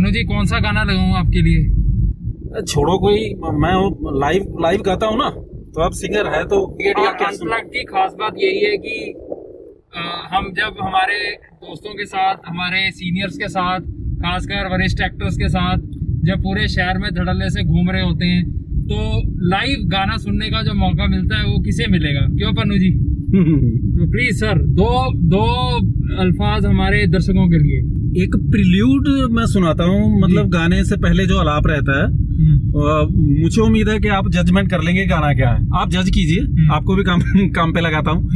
पन्नू जी कौन सा गाना लगाऊँ आपके लिए? छोड़ो कोई मैं लाइव लाइव गाता हूँ ना तो आप सिंगर है तो की खास बात यही है कि आ, हम जब हमारे दोस्तों के साथ हमारे सीनियर्स के साथ खासकर वरिष्ठ एक्टर्स के साथ जब पूरे शहर में धड़ल्ले से घूम रहे होते हैं तो लाइव गाना सुनने का जो मौका मिलता है वो किसे मिलेगा? क्यों पन्नू जी? तो प्लीज़ सर दो दो अल्फाज हमारे दर्शकों के लिए। एक प्रिल्यूड मैं सुनाता हूँ मतलब गाने से पहले जो अलाप रहता है हम्म। मुझे उम्मीद है कि आप जजमेंट कर लेंगे गाना क्या है। आप जज कीजिए हम्म। आपको भी काम काम पे लगाता हूँ।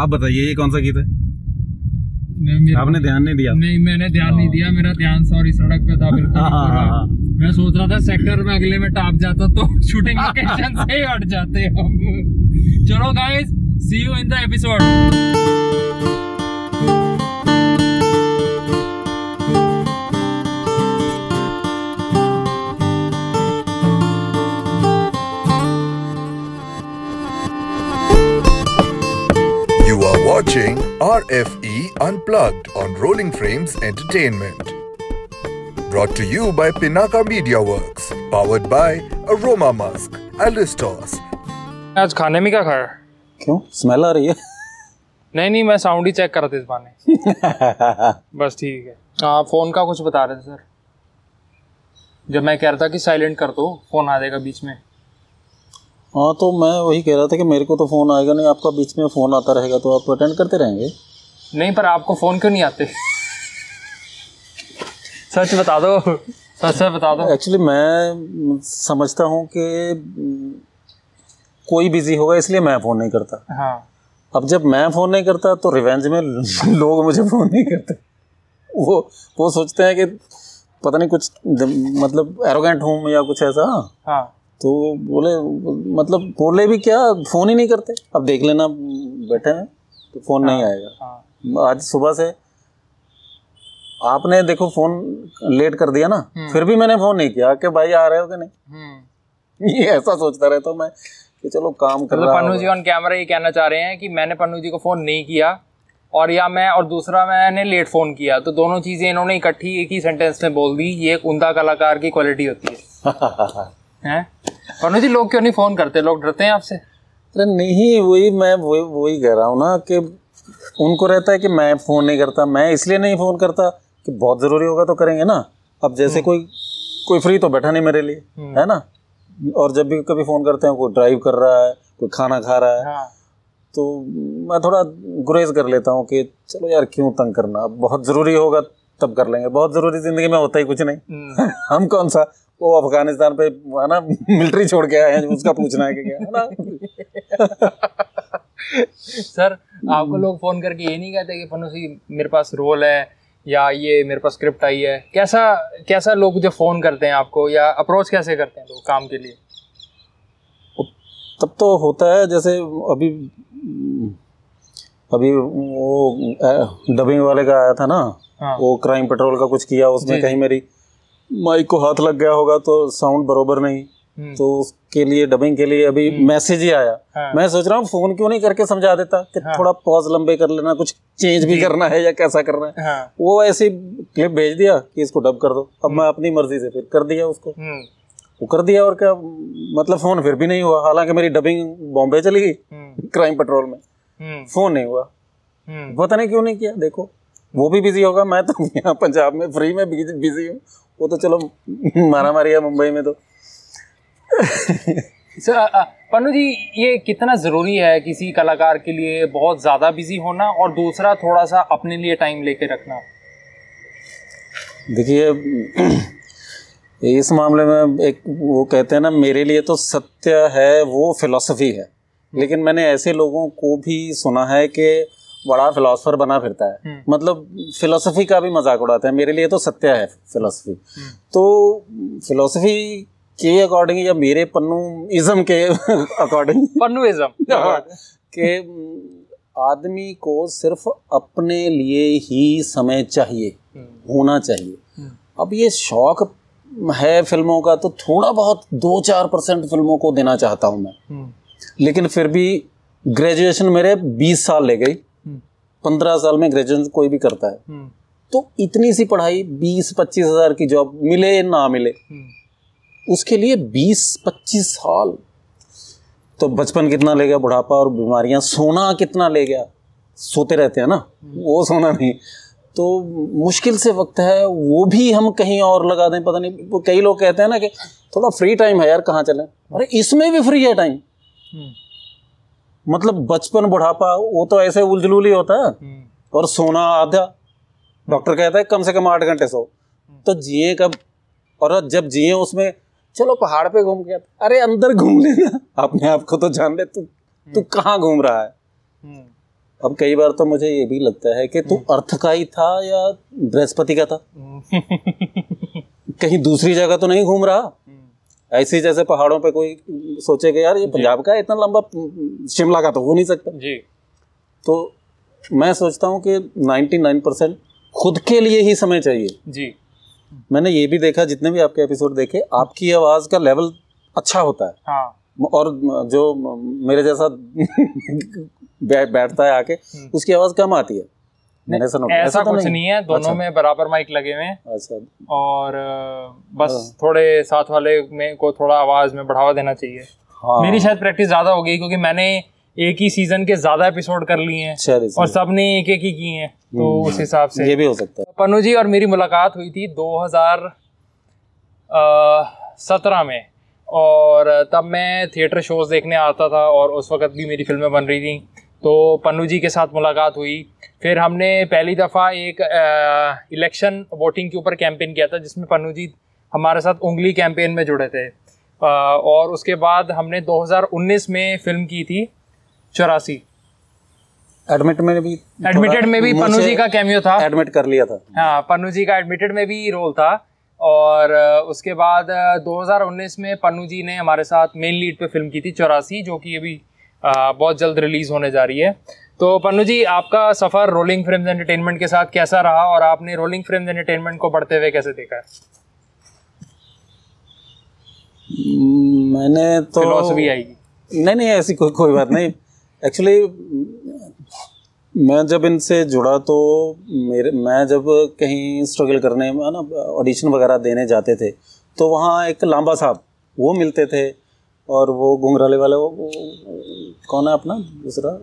आप बताइए ये कौन सा गीत है? आपने ध्यान नहीं दिया। नहीं मैंने ध्यान नहीं दिया मेरा ध्यान सॉरी सड़क पे था बिल्कुल हाँ, हाँ, हाँ। मैं सोच रहा था सेक्टर में अगले में टाप जाता तो शूटिंग लोकेशन से ही हट जाते हम चलो guys see you in the episode watching RFE Unplugged on Rolling Frames Entertainment. Brought to you by Pinaka Media Works, powered by Aroma Musk, Alistos. आज खाने में क्या खाया क्यों? स्मेल आ रही है? नहीं नहीं मैं साउंड ही चेक कर रहा था इस बाने बस ठीक है। हाँ फ़ोन का कुछ बता रहे थे सर जब मैं कह रहा था कि साइलेंट कर दो फ़ोन आ जाएगा बीच में। हाँ तो मैं वही कह रहा था कि मेरे को तो फ़ोन आएगा नहीं आपका बीच में फ़ोन आता रहेगा तो आप अटेंड करते रहेंगे। नहीं पर आपको फ़ोन क्यों नहीं आते? सच बता दो। सच सच बता दो। एक्चुअली मैं समझता हूँ कि कोई बिज़ी होगा इसलिए मैं फ़ोन नहीं करता। हाँ। अब जब मैं फ़ोन नहीं करता तो रिवेंज में लोग मुझे फ़ोन नहीं करते। वो वो सोचते हैं कि पता नहीं कुछ मतलब एरोगेंट हूँ या कुछ ऐसा। हाँ। तो बोले मतलब बोले भी क्या फ़ोन ही नहीं करते। अब देख लेना बैठे हैं तो फ़ोन हाँ, नहीं आएगा। हाँ। आज सुबह से आपने देखो फ़ोन लेट कर दिया ना हम्म। फिर भी मैंने फ़ोन नहीं किया कि भाई आ रहे हो कि नहीं? हम्म। ये ऐसा सोचता रहता हूँ मैं कि चलो काम कर मतलब पन्नू जी ऑन कैमरा ये कहना चाह रहे हैं कि मैंने पन्नू जी को फ़ोन नहीं किया और या मैं और दूसरा मैंने लेट फ़ोन किया तो दोनों चीज़ें इन्होंने इकट्ठी एक ही सेंटेंस में बोल दी ये एक उमदा कलाकार की क्वालिटी होती है। हैं? पन्नू जी लोग क्यों नहीं फ़ोन करते? लोग डरते हैं आपसे? अरे नहीं वही मैं वही वही कह रहा हूँ ना कि उनको रहता है कि मैं फ़ोन नहीं करता मैं इसलिए नहीं फ़ोन करता कि बहुत ज़रूरी होगा तो करेंगे ना अब जैसे हम्म। कोई कोई फ्री तो बैठा नहीं मेरे लिए हम्म। है ना और जब भी कभी फ़ोन करते हैं कोई ड्राइव कर रहा है कोई खाना खा रहा है हाँ। तो मैं थोड़ा गुरेज कर लेता हूँ कि चलो यार क्यों तंग करना बहुत ज़रूरी होगा तब कर लेंगे बहुत ज़रूरी ज़िंदगी में होता ही कुछ नहीं हम्म। हम कौन सा वो अफ़गानिस्तान पे है ना मिलिट्री छोड़ के आए हैं उसका पूछना है कि क्या है ना सर आपको लोग फ़ोन करके ये नहीं कहते कि फनुसी मेरे पास रोल है या ये मेरे पास स्क्रिप्ट आई है कैसा कैसा लोग जो फ़ोन करते हैं आपको या अप्रोच कैसे करते हैं लोग काम के लिए तब तो होता है जैसे अभी अभी वो डबिंग वाले का आया था ना हाँ। वो क्राइम पेट्रोल का कुछ किया उसमें कहीं मेरी माइक को हाथ लग गया होगा तो साउंड बरोबर नहीं। तो उसके लिए डबिंग के लिए अभी मैसेज हम्म। ही आया। हाँ। मैं सोच रहा हूँ फ़ोन क्यों नहीं करके समझा देता कि हाँ। थोड़ा पॉज लंबे कर लेना कुछ चेंज भी करना है या कैसा करना है। हाँ। वो ऐसी क्लिप भेज दिया कि इसको डब कर दो। अब मैं अपनी मर्ज़ी से फिर कर दिया उसको। हम्म। वो कर दिया और क्या मतलब फ़ोन फिर भी नहीं हुआ। हालाँकि मेरी डबिंग बॉम्बे चली गई क्राइम पेट्रोल में। फ़ोन नहीं हुआ। पता नहीं क्यों नहीं किया। देखो वो भी बिज़ी होगा मैं तो यहाँ पंजाब में फ्री में बिज़ी हूँ। वो तो चलो मारा मारी है मुंबई में तो। पन्नू जी ये कितना ज़रूरी है किसी कलाकार के लिए बहुत ज़्यादा बिज़ी होना और दूसरा थोड़ा सा अपने लिए टाइम लेके रखना देखिए इस मामले में एक वो कहते हैं ना मेरे लिए तो सत्य है वो फिलॉसफी है लेकिन मैंने ऐसे लोगों को भी सुना है कि बड़ा फिलोसफर बना फिरता है हम्म। मतलब फिलोसफी का भी मज़ाक उड़ाता है मेरे लिए तो सत्य है फिलोसफी हम्म। तो फिलोसफी के अकॉर्डिंग या मेरे पन्नू इज्म के अकॉर्डिंग पन्नू इज्म हाँ, के आदमी को सिर्फ़ अपने लिए ही समय चाहिए हम्म। होना चाहिए अब ये शौक है फ़िल्मों का तो थोड़ा बहुत दो चार परसेंट फ़िल्मों को देना चाहता हूँ मैं हम्म। लेकिन फिर भी ग्रेजुएशन मेरे बीस साल ले गई हम्म। पंद्रह साल में ग्रेजुएशन कोई भी करता है हम्म। तो इतनी सी पढ़ाई बीस पच्चीस हज़ार की जॉब मिले ना मिले हम्म। उसके लिए बीस पच्चीस साल। तो बचपन कितना ले गया बुढ़ापा और बीमारियाँ? सोना कितना ले गया? सोते रहते हैं ना? वो सोना नहीं। तो मुश्किल से वक्त है वो भी हम कहीं और लगा दें पता नहीं। वो कई लोग कहते हैं ना कि थोड़ा फ्री टाइम है यार कहाँ चलें? अरे इसमें भी फ्री है टाइम हम्म। मतलब बचपन बुढ़ापा वो तो ऐसे उलझलूल ही होता है। हम्म। और सोना आधा। डॉक्टर कहता है कम से कम आठ घंटे सो। तो जिए कब? और जब जिए उसमें चलो पहाड़ पे घूम के आते अरे अंदर घूम लेना। अपने आप को तो जान ले तू तू कहाँ घूम रहा है? हम्म। अब कई बार तो मुझे ये भी लगता है कि तू अर्थ का ही था या बृहस्पति का था? कहीं दूसरी जगह तो नहीं घूम रहा? ऐसे जैसे पहाड़ों पे कोई सोचे कि यार ये पंजाब का इतना लंबा शिमला का तो हो नहीं सकता। जी। तो मैं सोचता हूँ कि 99 परसेंट खुद के लिए ही समय चाहिए। जी। मैंने ये भी देखा जितने भी आपके एपिसोड देखे आपकी आवाज़ का लेवल अच्छा होता है। हाँ। और जो मेरे जैसा बै, बैठता है आके उसकी आवाज़ कम आती है। मैंने सुना हम्म। ऐसा तो कुछ नहीं। है दोनों अच्छा। में बराबर माइक लगे हुए हैं। अच्छा। और बस थोड़े साथ वाले में को थोड़ा आवाज़ में बढ़ावा देना चाहिए। हाँ। मेरी शायद प्रैक्टिस ज़्यादा हो गई क्योंकि मैंने एक ही सीज़न के ज़्यादा एपिसोड कर लिए हैं और सबने एक एक ही किए हैं तो उस हिसाब से। ये भी हो सकता है। पन्नू जी और मेरी मुलाकात हुई थी 2017 में और तब मैं थिएटर शोज़ देखने आता था और उस वक्त भी मेरी फ़िल्में बन रही थी। तो पन्नू जी के साथ मुलाकात हुई। फिर हमने पहली दफ़ा एक इलेक्शन वोटिंग के ऊपर कैंपेन किया था जिसमें पन्नू जी हमारे साथ उंगली कैंपेन में जुड़े थे। अ, और उसके बाद हमने 2019 में फ़िल्म की थी चौरासी। एडमिट में भी एडमिटेड में भी पन्नू जी का कैमियो था। एडमिट कर लिया था। हाँ पन्नू जी का एडमिटेड में भी रोल था और उसके बाद अ, 2019 में पन्नू जी ने हमारे साथ मेन लीड पे फ़िल्म की थी चौरासी जो कि अभी बहुत जल्द रिलीज़ होने जा रही है। तो पन्नू जी आपका सफ़र रोलिंग फ़िल्म एंटरटेनमेंट के साथ कैसा रहा और आपने रोलिंग फ़िल्म एंटरटेनमेंट को बढ़ते हुए कैसे देखा? है मैंने तो फिलोसफी आएगी। नहीं नहीं ऐसी कोई कोई बात नहीं। एक्चुअली मैं जब इनसे जुड़ा तो मेरे मैं जब कहीं स्ट्रगल करने में ना ऑडिशन वगैरह देने जाते थे तो वहाँ एक लांबा साहब वो मिलते थे और वो घुंघराले वाले वो, वो कौन है अपना दूसरा?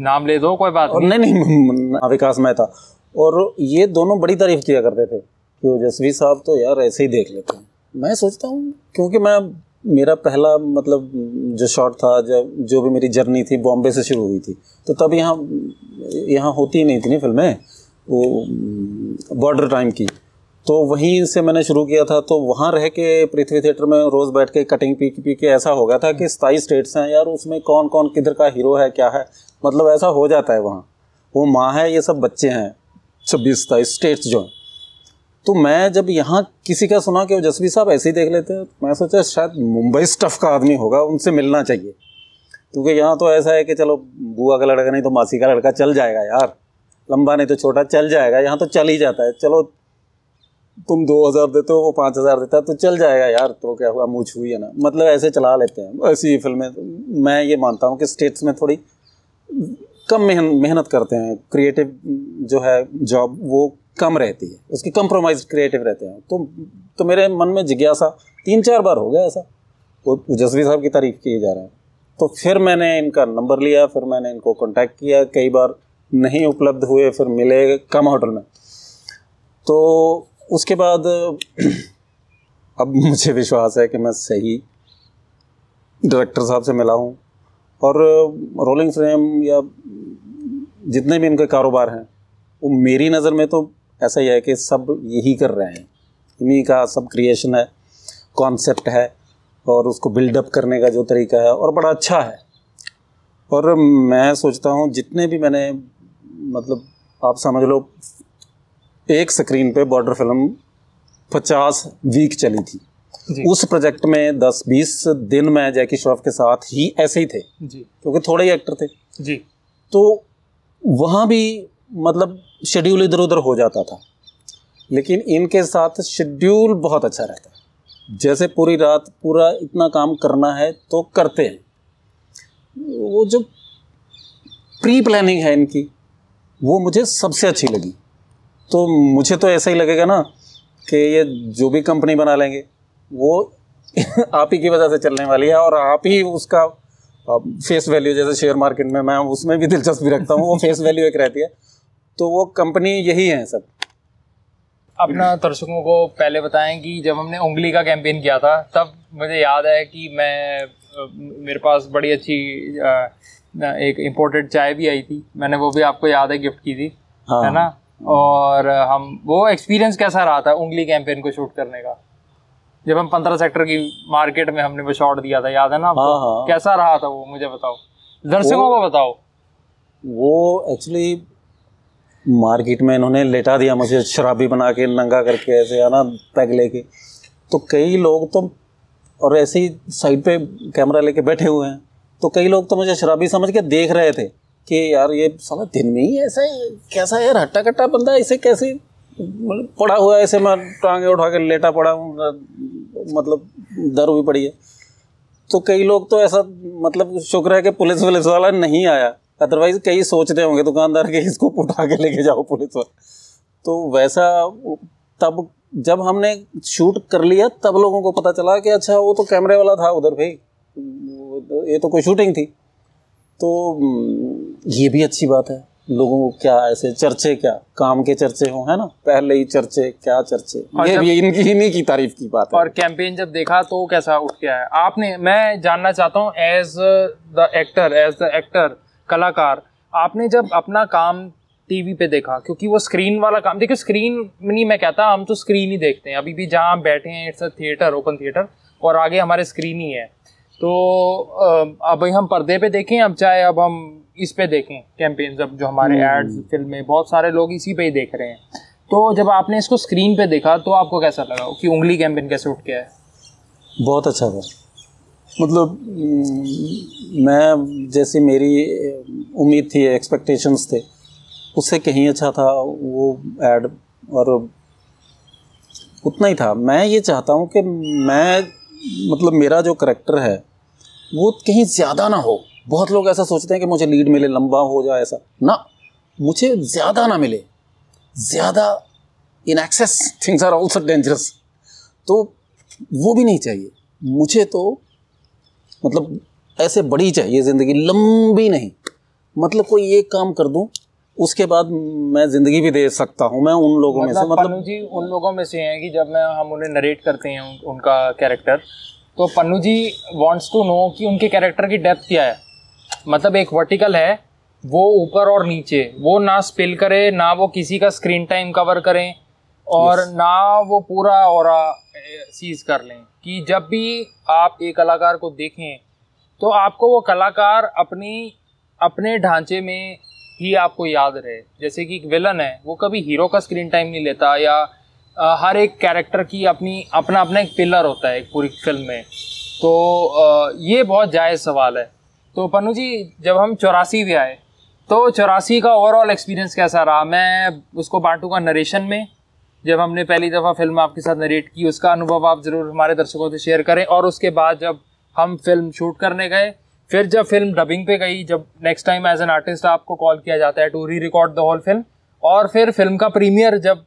नाम ले दो कोई बात और नहीं। नहीं नहीं विकास मेहता। और ये दोनों बड़ी तारीफ़ किया करते थे कि ओजस्वी साहब तो यार ऐसे ही देख लेते हैं। मैं सोचता हूँ क्योंकि मैं मेरा पहला मतलब जो शॉट था जब जो भी मेरी जर्नी थी, बॉम्बे से शुरू हुई थी। तो तब यहाँ यहाँ होती ही नहीं थी ना फ़िल्में, वो बॉर्डर टाइम की। तो वहीं से मैंने शुरू किया था तो वहाँ रह के पृथ्वी थिएटर में रोज़ बैठ के कटिंग पी पी के ऐसा हो गया था कि सताईस स्टेट्स हैं, यार उसमें कौन कौन किधर का हीरो है, क्या है? मतलब ऐसा हो जाता है वहाँ। वो माँ है, ये सब बच्चे हैं, छब्बीस सताईस स्टेट्स जो हैं तो मैं जब यहाँ किसी का सुना कि ओजस्वी साहब ऐसे ही देख लेते हैं तो मैं सोचा शायद मुंबई स्टफ़ का आदमी होगा, उनसे मिलना चाहिए। क्योंकि यहाँ तो ऐसा है कि चलो, बुआ का लड़का नहीं तो मासी का लड़का चल जाएगा यार। लंबा नहीं तो छोटा चल जाएगा, यहाँ तो चल ही जाता है। चलो, तुम दो हज़ार देते हो, वो पाँच हज़ार देता है तो चल जाएगा यार। तो क्या हुआ मुँह छुई है ना। मतलब ऐसे चला लेते हैं। ऐसी फ़िल्में, मैं ये मानता हूँ कि स्टेट्स में थोड़ी कम मेहन, मेहनत करते हैं। क्रिएटिव जो है जॉब वो कम रहती है, उसकी कंप्रोमाइज क्रिएटिव रहते हैं। तो तो मेरे मन में जिज्ञासा तीन चार बार हो गया ऐसा। जसवी साहब की तारीफ़ किए जा रहे हैं। तो फिर मैंने इनका नंबर लिया, फिर मैंने इनको कांटेक्ट किया, कई बार नहीं उपलब्ध हुए, फिर मिले कम होटल में। तो उसके बाद अब मुझे विश्वास है कि मैं सही डायरेक्टर साहब से मिला हूँ। और रोलिंग फ्रेम या जितने भी इनके कारोबार हैं, वो मेरी नज़र में तो ऐसा ही है कि सब यही कर रहे हैं। इन्हीं का सब क्रिएशन है कॉन्सेप्ट है और उसको बिल्डअप करने का जो तरीका है और बड़ा अच्छा है। और मैं सोचता हूँ जितने भी मैंने मतलब आप समझ लो एक स्क्रीन पे बॉर्डर फ़िल्म पचास वीक चली थी। उस प्रोजेक्ट में दस बीस दिन मैं जैकी श्रॉफ के साथ ही ऐसे ही थे जी। क्योंकि थोड़े ही एक्टर थे। जी। तो वहाँ भी मतलब शेड्यूल इधर उधर हो जाता था। लेकिन इनके साथ शेड्यूल बहुत अच्छा रहता है। जैसे पूरी रात पूरा इतना काम करना है तो करते हैं। वो जो प्री प्लानिंग है इनकी, वो मुझे सबसे अच्छी लगी। तो मुझे तो ऐसा ही लगेगा ना कि ये जो भी कंपनी बना लेंगे, वो आप ही की वजह से चलने वाली है और आप ही उसका फेस वैल्यू जैसे शेयर मार्केट में मैं उसमें भी दिलचस्पी रखता हूँ, वो फेस वैल्यू एक रहती है। तो वो कंपनी यही है सब। अपना दर्शकों को पहले बताएँ कि जब हमने उंगली का कैंपेन किया था तब मुझे याद है कि मैं मेरे पास बड़ी अच्छी एक इम्पोर्टेड चाय भी आई थी। मैंने वो भी आपको याद है गिफ्ट की थी हाँ, है ना? और हम वो एक्सपीरियंस कैसा रहा था उंगली कैंपेन को शूट करने का? जब हम पंद्रह सेक्टर की मार्केट में हमने वो शॉट दिया था याद है ना हाँ, हाँ. कैसा रहा था वो मुझे बताओ। दर्शकों को बताओ। वो एक्चुअली मार्केट में इन्होंने लेटा दिया, मुझे शराबी बना के, नंगा करके, ऐसे, है ना, पैग लेके। तो कई लोग तो और ऐसे ही साइड पे कैमरा लेके बैठे हुए हैं। तो कई लोग तो मुझे शराबी समझ के देख रहे थे कि यार, ये साला दिन में ही ऐसा है कैसा यार हट्टा कट्टा बंदा, इसे कैसे पड़ा हुआ है ऐसे मैं टांगे उठा के लेटा पड़ा हूँ मतलब दर भी पड़ी है। तो कई लोग तो ऐसा मतलब शुक्र है कि पुलिस वुलिस वाला नहीं आया। अदरवाइज़ कई सोचते होंगे दुकानदार के इसको उठा के लेके जाओ पुलिस वाला। तो वैसा तब जब हमने शूट कर लिया तब लोगों को पता चला कि अच्छा वो तो कैमरे वाला था उधर भाई ये तो कोई शूटिंग थी। तो ये भी अच्छी बात है। लोगों को क्या ऐसे चर्चे क्या काम के चर्चे हो है ना? पहले ही चर्चे क्या चर्चे? ये भी इनकी इन्हीं की तारीफ़ की बात है। और कैंपेन जब देखा तो कैसा उठ गया है आपने मैं जानना चाहता हूँ as the actor as the actor कलाकार आपने जब अपना काम टीवी पे देखा क्योंकि वो स्क्रीन वाला काम देखिए स्क्रीन नहीं मैं कहता हम तो स्क्रीन ही देखते हैं। अभी भी जहाँ बैठे हैं it's a theatre open theatre और आगे हमारे स्क्रीन ही है। तो अब हम पर्दे पे देखें अब चाहे अब हम इस पे देखें कैंपेन जब जो हमारे एड्स हम्म। फ़िल्में बहुत सारे लोग इसी पे ही देख रहे हैं। तो जब आपने इसको स्क्रीन पे देखा तो आपको कैसा लगा कि उंगली कैंपेन कैसे उठ गया है? बहुत अच्छा था। मतलब मैं जैसी मेरी उम्मीद थी एक्सपेक्टेशंस थे, उससे कहीं अच्छा था वो एड और उतना ही था। मैं ये चाहता हूँ कि मैं मतलब मेरा जो करेक्टर है, वो कहीं ज़्यादा ना हो। बहुत लोग ऐसा सोचते हैं कि मुझे लीड मिले, लंबा हो जाए ऐसा। ना, मुझे ज़्यादा ना मिले। ज़्यादा in excess things are also dangerous तो वो भी नहीं चाहिए। मुझे तो मतलब ऐसे बड़ी चाहिए ज़िंदगी लंबी नहीं। मतलब कोई एक काम कर दूँ उसके बाद मैं ज़िंदगी भी दे सकता हूँ मैं उन लोगों मतलब में से मतलब जी उन लोगों में से हैं कि जब मैं हम उन्हें नरेट करते हैं उन, उनका कैरेक्टर तो Pannu ji wants to know कि उनके कैरेक्टर की डेप्थ क्या है। मतलब एक वर्टिकल है वो ऊपर और नीचे वो ना स्पिल करे ना वो किसी का स्क्रीन टाइम कवर करें और yes. ना वो पूरा और सीज कर लें। कि जब भी आप एक कलाकार को देखें तो आपको वो कलाकार अपनी अपने ढांचे में ही आपको याद रहे। जैसे कि एक विलन है वो कभी हीरो का स्क्रीन टाइम नहीं लेता या आ, हर एक कैरेक्टर की अपनी अपना अपना एक पिलर होता है एक पूरी फ़िल्म में। तो आ, ये बहुत जायज़ सवाल है। तो पन्नू जी जब हम चौरासी भी आए तो चौरासी का ओवरऑल एक्सपीरियंस कैसा रहा? मैं उसको बांटूँगा नरेशन में। जब हमने पहली दफ़ा फ़िल्म आपके साथ नरेट की, उसका अनुभव आप ज़रूर हमारे दर्शकों से शेयर करें और उसके बाद जब हम फ़िल्म शूट करने गए, फिर जब फ़िल्म डबिंग पे गई, जब next time as an artist आपको कॉल किया जाता है टू री रिकॉर्ड द होल फ़िल्म और फिर फ़िल्म का प्रीमियर जब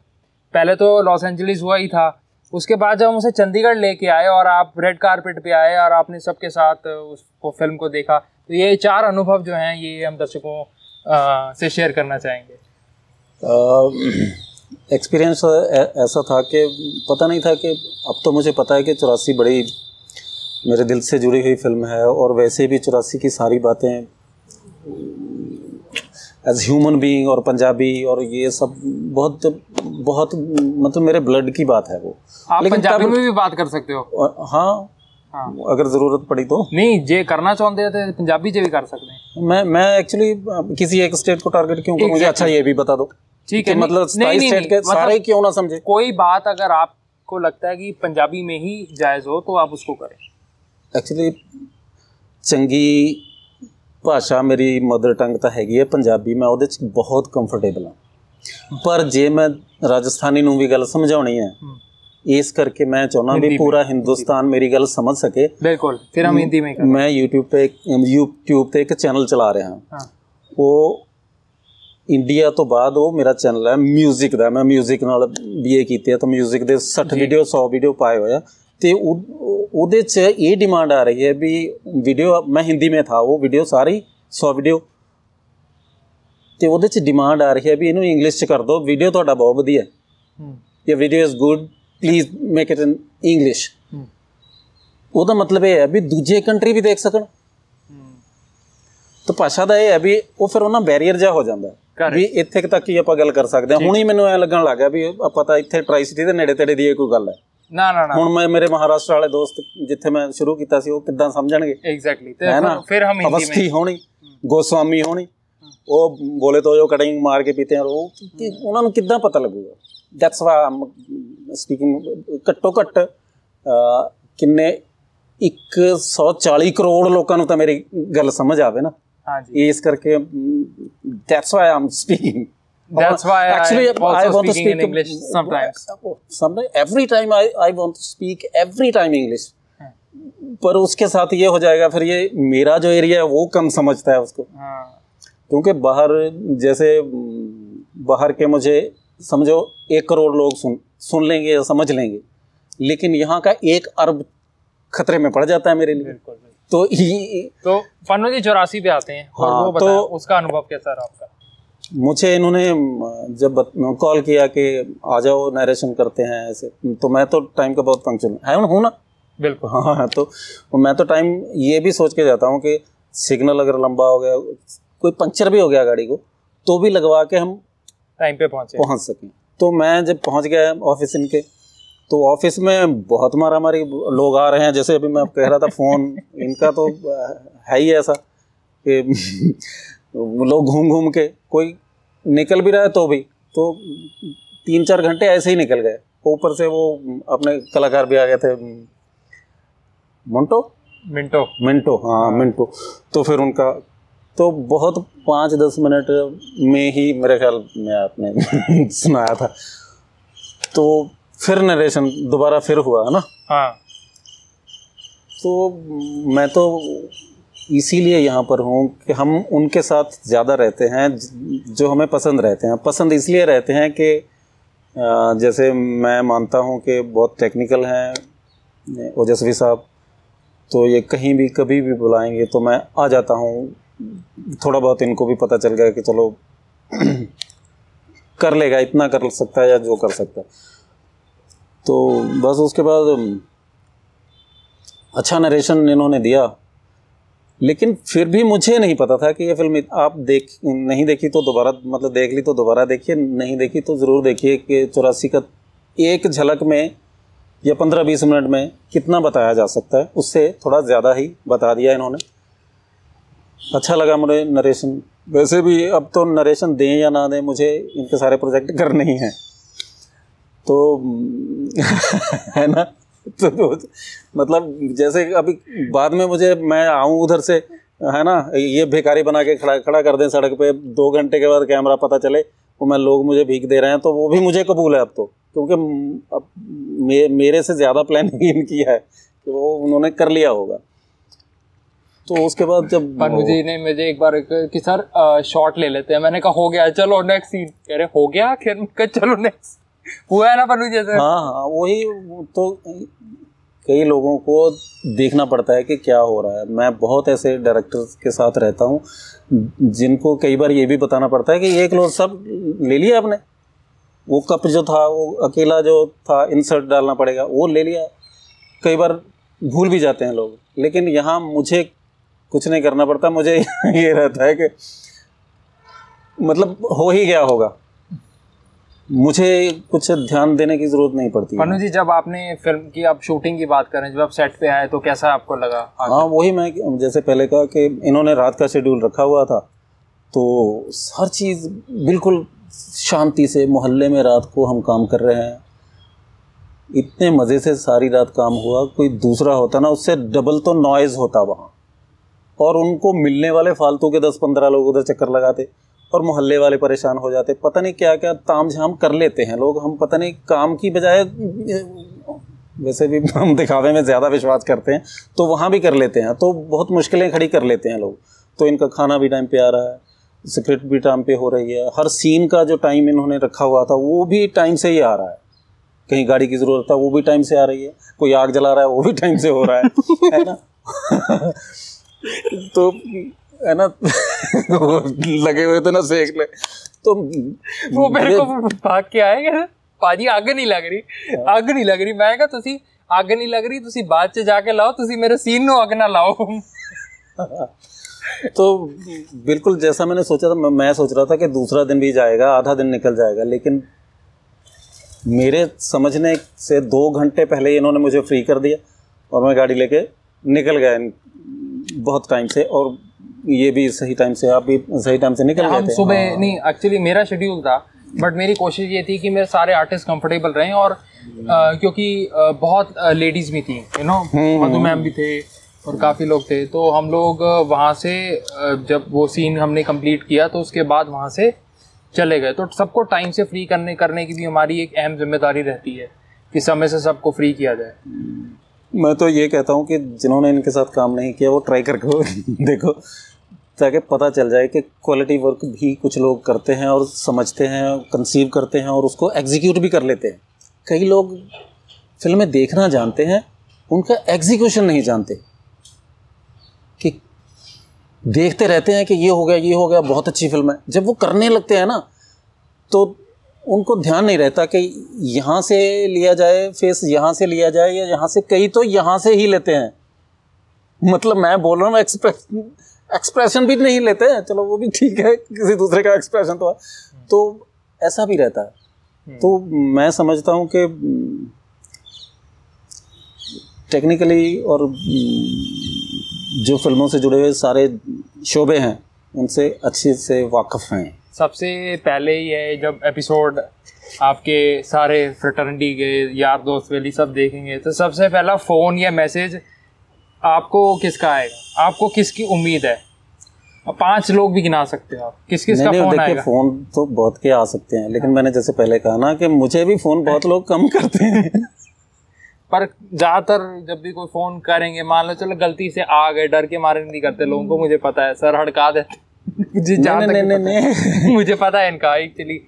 पहले तो लॉस एंजलिस हुआ ही था, उसके बाद जब हम उसे चंडीगढ़ लेके आए और आप रेड कारपेट पे आए और आपने सबके साथ उसको फ़िल्म को देखा तो ये चार अनुभव जो हैं, ये हम दर्शकों से शेयर करना चाहेंगे। एक्सपीरियंस ऐसा था कि पता नहीं था कि अब तो मुझे पता है कि चौरासी बड़ी मेरे दिल से जुड़ी हुई फ़िल्म है और वैसे भी चौरासी की सारी बातें एज ह्यूमन बीइंग और पंजाबी और ये सब बहुत बहुत मतलब मेरे ब्लड की बात है वो। आप लेकिन पंजाबी में भी बात कर सकते हो। हाँ हाँ। अगर ज़रूरत पड़ी तो। नहीं जे करना चाहते हैं तो पंजाबी जे भी कर सकते हैं। मैं मैं एक्चुअली किसी एक स्टेट को टारगेट क्यों मुझे अच्छा ये भी बता दो। ठीक है मतलब नहीं, नहीं, स्टेट के मतलब सारे क्यों ना समझे कोई बात अगर आपको लगता है कि पंजाबी में ही जायज हो तो आप उसको करें एक्चुअली चंगी ਭਾਸ਼ਾ ਮੇਰੀ ਮਦਰ ਟੰਗ ਤਾਂ ਹੈਗੀ ਹੈ ਪੰਜਾਬੀ ਮੈਂ ਉਹਦੇ ਚ ਬਹੁਤ ਕੰਫਰਟੇਬਲ ਹਾਂ ਪਰ ਜੇ ਮੈਂ ਰਾਜਸਥਾਨੀ ਨੂੰ ਵੀ ਗੱਲ ਸਮਝਾਉਣੀ ਹੈ इस करके मैं चाहना भी पूरा हिंदुस्तान मेरी गल समझ सके बिल्कुल फिर हम हिंदी में मैं यूट्यूब पे यूट्यूब पे एक चैनल चला रहा ਹਾਂ ਉਹ ਇੰਡੀਆ ਤੋਂ ਬਾਅਦ ਉਹ ਮੇਰਾ ਚੈਨਲ ਹੈ 뮤직 ਦਾ। ਮੈਂ 뮤직 ਨਾਲ ਬੀਏ ਕੀਤੀ ਹੈ ਤਾਂ 뮤직 ਦੇ 60 ਵੀਡੀਓ 100 ਵੀਡੀਓ ਪਾਏ ਹੋਏ ਆ। ਤੇ ਉਹਦੇ ਚ ਇਹ ਡਿਮਾਂਡ ਆ ਰਹੀ ਹੈ ਵੀ ਵੀਡੀਓ ਮੈਂ ਹਿੰਦੀ ਮੇਂ ਥਾ ਉਹ ਵੀਡੀਓ ਸਾਰੀ 100 ਵੀਡੀਓ ਤੇ ਉਹਦੇ ਚ ਡਿਮਾਂਡ ਆ ਰਹੀ ਹੈ ਵੀ ਇਹਨੂੰ ਇੰਗਲਿਸ਼ ਚ ਕਰ ਦਿਓ ਵੀਡੀਓ ਤੁਹਾਡਾ ਬਹੁਤ ਵਧੀਆ। ਹੈ। ਇਹ video is good please make it in English ਉਹਦਾ ਮਤਲਬ ਇਹ ਹੈ ਵੀ ਦੂਜੇ ਕੰਟਰੀ ਵੀ ਦੇਖ ਸਕਣ। ਤਾਂ ਭਾਸ਼ਾ ਦਾ ਇਹ ਹੈ ਵੀ ਉਹ ਫਿਰ ਉਹਨਾਂ ਬੈਰੀਅਰ ਜਾ ਹੋ ਜਾਂਦਾ। ਵੀ ਇੱਥੇ ਤੱਕ ਹੀ ਆਪਾਂ ਗੱਲ ਕਰ ਸਕਦੇ ਹਾਂ। ਹੁਣ ਹੀ ਮੈਨੂੰ ਐ ਲੱਗਣ ਲੱਗਾ ਵੀ ਆਪਾਂ ਤਾਂ ਇੱਥੇ ਟਰਾਈ ਸਿਟੀ ਦੇ ਨੇੜੇ ਤੇੜੇ ਦੀ ਇਹ ਕੋਈ ਗੱਲ ਹੈ। ਨਾ ਨਾ ਨਾ। ਹੁਣ ਮੈਂ ਮੇਰੇ ਮਹਾਰਾਸ਼ਟਰ ਵਾਲੇ ਦੋਸਤ ਜਿੱਥੇ ਮੈਂ ਸ਼ੁਰੂ ਕੀਤਾ ਸੀ ਉਹ ਕਿੱਦਾਂ ਸਮਝਣਗੇ? ਐਗਜ਼ੈਕਟਲੀ ਤੇ ਫਿਰ ਹਮ ਹਿੰਦੀ ਅਵਸਥੀ ਹੋਣੀ ਗੋਸਵਾਮੀ ਹੋਣੀ ਉਹ ਬੋਲੇ ਤੋਂ ਜੋ ਕਟਿੰਗ ਮਾਰ ਕੇ ਪੀਤੇ ਹਨ ਉਹ ਉਹਨਾਂ ਨੂੰ ਕਿੱਦਾਂ ਪਤਾ ਲੱਗੂਗਾ? ਦੈਟਸ ਵਾ ਸਪੀਕਿੰਗ ਘੱਟੋ ਘੱਟ ਕਿੰਨੇ 140 ਕਰੋੜ ਲੋਕਾਂ ਨੂੰ ਤਾਂ ਮੇਰੀ ਗੱਲ ਸਮਝ ਆਵੇ ਨਾ। इस करके that's why I am speaking that's why actually I want to speak in English sometimes sometime every time I I want to speak every time English पर उसके साथ ये हो जाएगा फिर ये मेरा जो एरिया है वो कम समझता है उसको। क्योंकि बाहर जैसे बाहर के मुझे समझो एक करोड़ लोग सुन सुन लेंगे या समझ लेंगे। लेकिन यहाँ का एक अरब खतरे में पड़ जाता है मेरे लिए। बिल्कुल। तो तो फनो जी चौरासी पे आते हैं हाँ, और हाँ, वो तो उसका अनुभव कैसा रहा आपका? मुझे इन्होंने जब कॉल किया कि आ जाओ नरेशन करते हैं ऐसे तो मैं तो टाइम का बहुत पंक्चुअल है हूँ ना? बिल्कुल। हाँ तो मैं तो टाइम ये भी सोच के जाता हूँ कि सिग्नल अगर लंबा हो गया कोई पंक्चर भी हो गया गाड़ी को तो भी लगवा के हम टाइम पे पहुँचे। पहुँच सकें। तो मैं जब पहुँच गया ऑफ़िस इनके तो ऑफ़िस में बहुत मारा मारी लोग आ रहे हैं जैसे अभी मैं कह रहा था फ़ोन इनका तो है ही ऐसा कि लोग घूम घूम के कोई निकल भी रहा है तो भी तो तीन चार घंटे ऐसे ही निकल गए। ऊपर से वो अपने कलाकार भी आ गए थे। मोन्टो मिंटो। मिंटो हाँ। मिंटो। तो फिर उनका तो बहुत पाँच दस मिनट में ही मेरे ख्याल में आपने सुनाया था। तो फिर नरेशन दोबारा फिर हुआ है ना? हाँ। तो मैं तो इसीलिए यहाँ पर हूँ कि हम उनके साथ ज़्यादा रहते हैं जो हमें पसंद रहते हैं। पसंद इसलिए रहते हैं कि जैसे मैं मानता हूँ कि बहुत टेक्निकल हैं ओजस्वी साहब तो ये कहीं भी कभी भी बुलाएँगे तो मैं आ जाता हूँ। थोड़ा बहुत इनको भी पता चल गया कि चलो कर लेगा इतना कर सकता है या जो कर सकता है। तो बस उसके बाद अच्छा नरेशन इन्होंने दिया। लेकिन फिर भी मुझे नहीं पता था कि ये फ़िल्म आप देख, नहीं देखी तो दोबारा मतलब देख ली तो दोबारा देखिए, नहीं देखी तो ज़रूर देखिए कि चौरासी का एक झलक में या पंद्रह बीस मिनट में कितना बताया जा सकता है। उससे थोड़ा ज़्यादा ही बता दिया इन्होंने। अच्छा लगा मुझे नरेशन वैसे भी अब तो नरेशन दें या ना दें, मुझे इनके सारे प्रोजेक्ट करने ही हैं। तो है ना? तो, तो मतलब जैसे अभी बाद में मुझे मैं आऊँ उधर से है ना? ये भिखारी बना के खड़ा खड़ा कर दें सड़क पे दो घंटे के बाद कैमरा पता चले वो मैं लोग मुझे भीख दे रहे हैं तो वो भी मुझे कबूल है अब तो। क्योंकि अब मे, मेरे से ज़्यादा प्लानिंग इनकी है कि वो उन्होंने कर लिया होगा। तो उसके बाद जब पन्नू जी ने मुझे एक बार कि सर शॉट ले लेते हैं। मैंने कहा हो गया चलो नेक्स्ट सीन कह रहे हो गया चलो नेक्स्ट हुआ है ना पन्नू जैसे हाँ हाँ वही तो कई लोगों को देखना पड़ता है कि क्या हो रहा है। मैं बहुत ऐसे डायरेक्टर्स के साथ रहता हूँ, जिनको कई बार ये भी बताना पड़ता है कि एक लोग सब ले लिया आपने? वो कप जो था, वो अकेला जो था इंसर्ट डालना पड़ेगा, वो ले लिया। कई बार भूल भी जाते हैं लोग, लेकिन यहाँ मुझे कुछ नहीं करना पड़ता, मुझे ये रहता है कि मतलब हो ही गया होगा। मुझे कुछ ध्यान देने की ज़रूरत नहीं पड़ती। पन्नू जी जब आपने फ़िल्म की आप शूटिंग की बात करें जब आप सेट पे आए तो कैसा आपको लगा हाँ वही मैं जैसे पहले कहा कि इन्होंने रात का शेड्यूल रखा हुआ था तो हर चीज़ बिल्कुल शांति से मोहल्ले में रात को हम काम कर रहे हैं। इतने मज़े से सारी रात काम हुआ कोई दूसरा होता ना उससे डबल तो नॉइज़ होता वहाँ। और उनको मिलने वाले फालतू के दस पंद्रह लोग उधर चक्कर लगाते। और मोहल्ले वाले परेशान हो जाते, पता नहीं क्या क्या ताम झाम कर लेते हैं लोग। हम पता नहीं काम की बजाय, वैसे भी हम दिखावे में ज़्यादा विश्वास करते हैं तो वहाँ भी कर लेते हैं। तो बहुत मुश्किलें खड़ी कर लेते हैं लोग। तो इनका खाना भी टाइम पे आ रहा है सिक्रेट भी टाइम पे हो रही है। हर सीन का जो टाइम इन्होंने रखा हुआ था, वो भी टाइम से ही आ रहा है। कहीं गाड़ी की ज़रूरत है वो भी टाइम से आ रही है। कोई आग जला रहा है, वो भी टाइम से हो रहा है है ना? तो है ना लगे हुए थे ना सेक ले तो वो मेरे को भाग के आएगा ਭਾਜੀ ਅੱਗ ਨਹੀਂ ਲੱਗ ਰਹੀ ਅੱਗ ਨਹੀਂ ਲੱਗ ਰਹੀ ਮੈਂ ਕਿਹਾ ਤੁਸੀਂ ਅੱਗ ਨਹੀਂ ਲੱਗ ਰਹੀ ਤੁਸੀਂ ਬਾਅਦ ਚ ਜਾ ਕੇ ਲਾਓ ਤੁਸੀਂ ਮੇਰੇ ਸੀਨ ਨੂੰ ਅੱਗ ਨਾ ਲਾਓ तो बिल्कुल जैसा मैंने सोचा था मैं सोच रहा था कि दूसरा दिन भी जाएगा आधा दिन निकल जाएगा लेकिन मेरे समझने से दो घंटे पहले इन्होंने मुझे फ्री कर दिया और मैं गाड़ी लेके निकल गया बहुत टाइम से और ये भी सही टाइम से आप भी सही टाइम से निकल गए थे। सुबह हाँ। नहीं एक्चुअली मेरा शेड्यूल था बट मेरी कोशिश ये थी कि मेरे सारे आर्टिस्ट कंफर्टेबल रहें और आ, क्योंकि आ, बहुत लेडीज़ भी थी you know hmm. Madhu ma'am भी थे और काफ़ी लोग थे। तो हम लोग वहाँ से जब वो सीन हमने कंप्लीट किया तो उसके बाद वहाँ से चले गए। तो सबको टाइम से फ्री करने करने की भी हमारी एक अहम ज़िम्मेदारी रहती है कि समय से सबको फ्री किया जाए। मैं तो ये कहता हूँ कि जिन्होंने इनके साथ काम नहीं किया वो ट्राई करके देखो। ताकि पता चल जाए कि क्वालिटी वर्क भी कुछ लोग करते हैं और समझते हैं कंसीव करते हैं और उसको एग्जीक्यूट भी कर लेते हैं। कई लोग फ़िल्में देखना जानते हैं, उनका एग्जीक्यूशन नहीं जानते। कि देखते रहते हैं कि ये हो गया, ये हो गया, बहुत अच्छी फ़िल्म है। जब वो करने लगते हैं ना तो उनको ध्यान नहीं रहता कि यहाँ से लिया जाए फेस यहाँ से लिया जाए या यहाँ से, कई तो यहाँ से ही लेते हैं। मतलब मैं बोल रहा हूँ एक्सप्रेस एक्सप्रेशन भी नहीं लेते हैं। चलो वो भी ठीक है किसी दूसरे का एक्सप्रेशन तो तो ऐसा भी रहता है। हम्म। तो मैं समझता हूँ कि टेक्निकली और जो फ़िल्मों से जुड़े हुए सारे शोबे हैं उनसे अच्छे से वाकफ़ हैं। सबसे पहले ही है जब एपिसोड आपके सारे फ्रेटर्निटी के यार दोस्त वाली सब देखेंगे तो सबसे पहला फ़ोन या मैसेज आपको किसका आएगा? आपको किसकी उम्मीद है? पाँच लोग भी गिना सकते हो आप। किस किस का फ़ोन आएगा? फ़ोन तो बहुत के आ सकते हैं लेकिन मैंने जैसे पहले कहा ना कि मुझे भी फ़ोन बहुत लोग कम करते हैं। पर ज़्यादातर जब भी कोई फ़ोन करेंगे मान लो चलो गलती से आ गए डर के मारे नहीं करते लोगों को मुझे पता है सर हड़का देते मुझे नहीं, नहीं, नहीं, मुझे पता है इनका एक्चुअली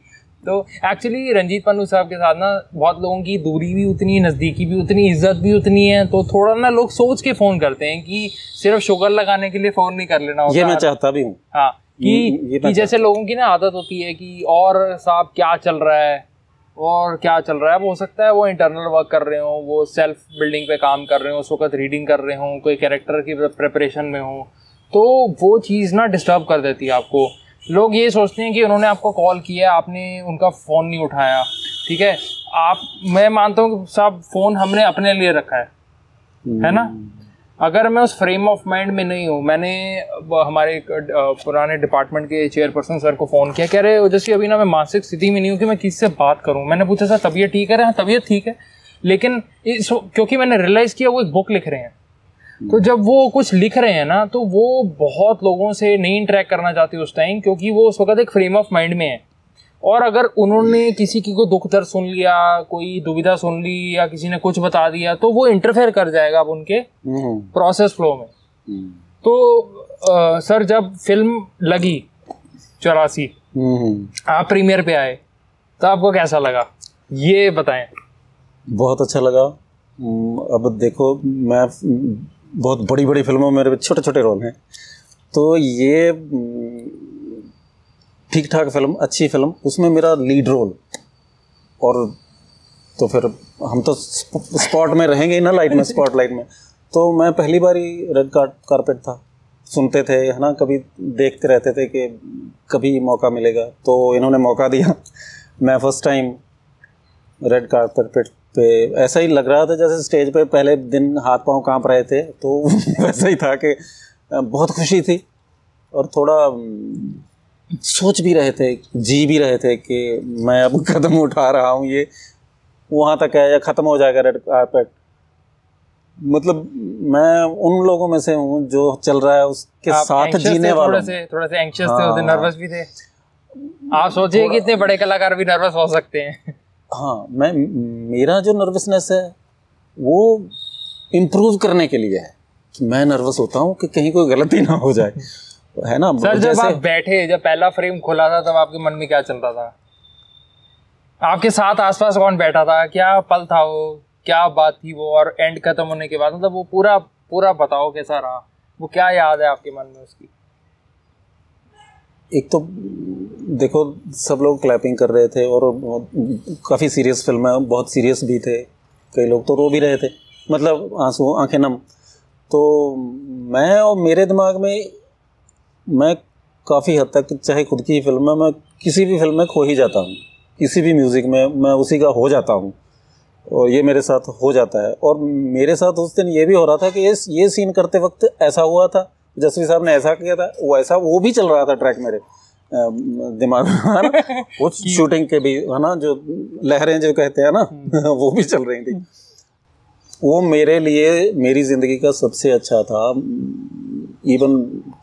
तो एक्चुअली रंजीत पन्नू साहब के साथ ना बहुत लोगों की दूरी भी उतनी है नज़दीकी भी उतनी इज़्ज़त भी उतनी है तो थोड़ा ना लोग सोच के फ़ोन करते हैं कि सिर्फ़ शुगर लगाने के लिए फ़ोन नहीं कर लेना होता। ये मैं चाहता भी हूँ। हाँ कि, ये कि जैसे लोगों की ना आदत होती है कि और साहब क्या चल रहा है और क्या चल रहा है। वो हो सकता है वो इंटरनल वर्क कर रहे हो वो सेल्फ बिल्डिंग पे काम कर रहे हो उस वक्त रीडिंग कर रहे हो कोई कैरेक्टर की प्रिपरेशन में हो तो वो चीज़ ना डिस्टर्ब कर देती है आपको। लोग ये सोचते हैं कि उन्होंने आपको कॉल किया आपने उनका फ़ोन नहीं उठाया ठीक है? आप मैं मानता हूँ साहब फ़ोन हमने अपने लिए रखा है है ना? अगर मैं उस फ्रेम ऑफ़ माइंड में नहीं हूँ मैंने हमारे पुराने डिपार्टमेंट के चेयरपर्सन सर को फ़ोन किया कह रहे जैसे अभी ना मैं मानसिक स्थिति में नहीं हूँ कि मैं किससे बात करूँ? मैंने पूछा सर तबीयत ठीक है? हाँ तबीयत ठीक है। लेकिन इस क्योंकि मैंने रियलाइज़ किया वो एक बुक लिख रहे हैं। तो जब वो कुछ लिख रहे हैं ना तो वो बहुत लोगों से नहीं इंटरेक्ट करना चाहते उस टाइम क्योंकि वो उस वक्त एक फ्रेम ऑफ़ माइंड में है और अगर उन्होंने किसी की कोई दुख दर्द सुन लिया कोई दुविधा सुन ली या किसी ने कुछ बता दिया तो वो इंटरफेयर कर जाएगा अब उनके प्रोसेस हम्म। फ्लो में हम्म। तो आ, सर जब फ़िल्म लगी चौरासी हम्म। आप प्रीमियर पे आए तो आपको कैसा लगा ये बताएँ बहुत अच्छा लगा अब देखो मैं बहुत बड़ी बड़ी फ़िल्मों में मेरे छोटे छोटे रोल हैं। तो ये ठीक ठाक फ़िल्म, अच्छी फ़िल्म, उसमें मेरा लीड रोल। और तो फिर हम तो स्पॉट में रहेंगे ही ना लाइट में, स्पॉट लाइट में। तो मैं पहली बार ही रेड कार्ड कारपेट था। सुनते थे, है ना, कभी देखते रहते थे कि कभी मौका मिलेगा। तो इन्होंने मौका दिया। मैं फ़र्स्ट टाइम रेड कारपेट पे ऐसा ही लग रहा था जैसे स्टेज पे पहले दिन हाथ पाँव काँप रहे थे तो वैसा ही था कि बहुत खुशी थी और थोड़ा सोच भी रहे थे जी भी रहे थे कि मैं अब कदम उठा रहा हूँ ये वहाँ तक है या ख़त्म हो जाएगा रेड कारपेट। मतलब मैं उन लोगों में से हूँ जो चल रहा है उसके साथ जीने वाले थोड़ा से थोड़ा से एंशियस थे नर्वस हाँ। भी थे। आप सोचिए कि इतने बड़े कलाकार भी नर्वस हो सकते हैं। हाँ मैं मेरा जो नर्वसनेस है वो इम्प्रूव करने के लिए है कि मैं नर्वस होता हूँ कि कहीं कोई गलती ना हो जाए। है ना? सर जब आप बैठे जब पहला फ्रेम खुला था तब आपके मन में क्या चल रहा था? आपके साथ आसपास कौन बैठा था? क्या पल था वो? क्या बात थी वो? और एंड खत्म होने के बाद मतलब वो पूरा पूरा बताओ कैसा रहा? वो क्या याद है आपके मन में उसकी? एक तो देखो, सब लोग क्लैपिंग कर रहे थे और काफ़ी सीरियस फ़िल्म है, बहुत सीरियस भी थे। कई लोग तो रो भी रहे थे। मतलब आँसू, आँखें नम तो मैं और मेरे दिमाग में, मैं काफ़ी हद तक, चाहे खुद की फ़िल्म में मैं किसी भी फ़िल्म में खो ही जाता हूँ। किसी भी म्यूज़िक में मैं उसी का हो जाता हूँ। और ये मेरे साथ हो जाता है। और मेरे साथ उस दिन ये भी हो रहा था कि ये ये सीन करते वक्त ऐसा हुआ था जसवी साहब ने ऐसा किया था वो ऐसा वो भी चल रहा था ट्रैक मेरे दिमाग में वो शूटिंग के भी है ना जो लहरें जो कहते हैं ना वो भी चल रही थी। वो मेरे लिए मेरी ज़िंदगी का सबसे अच्छा था इवन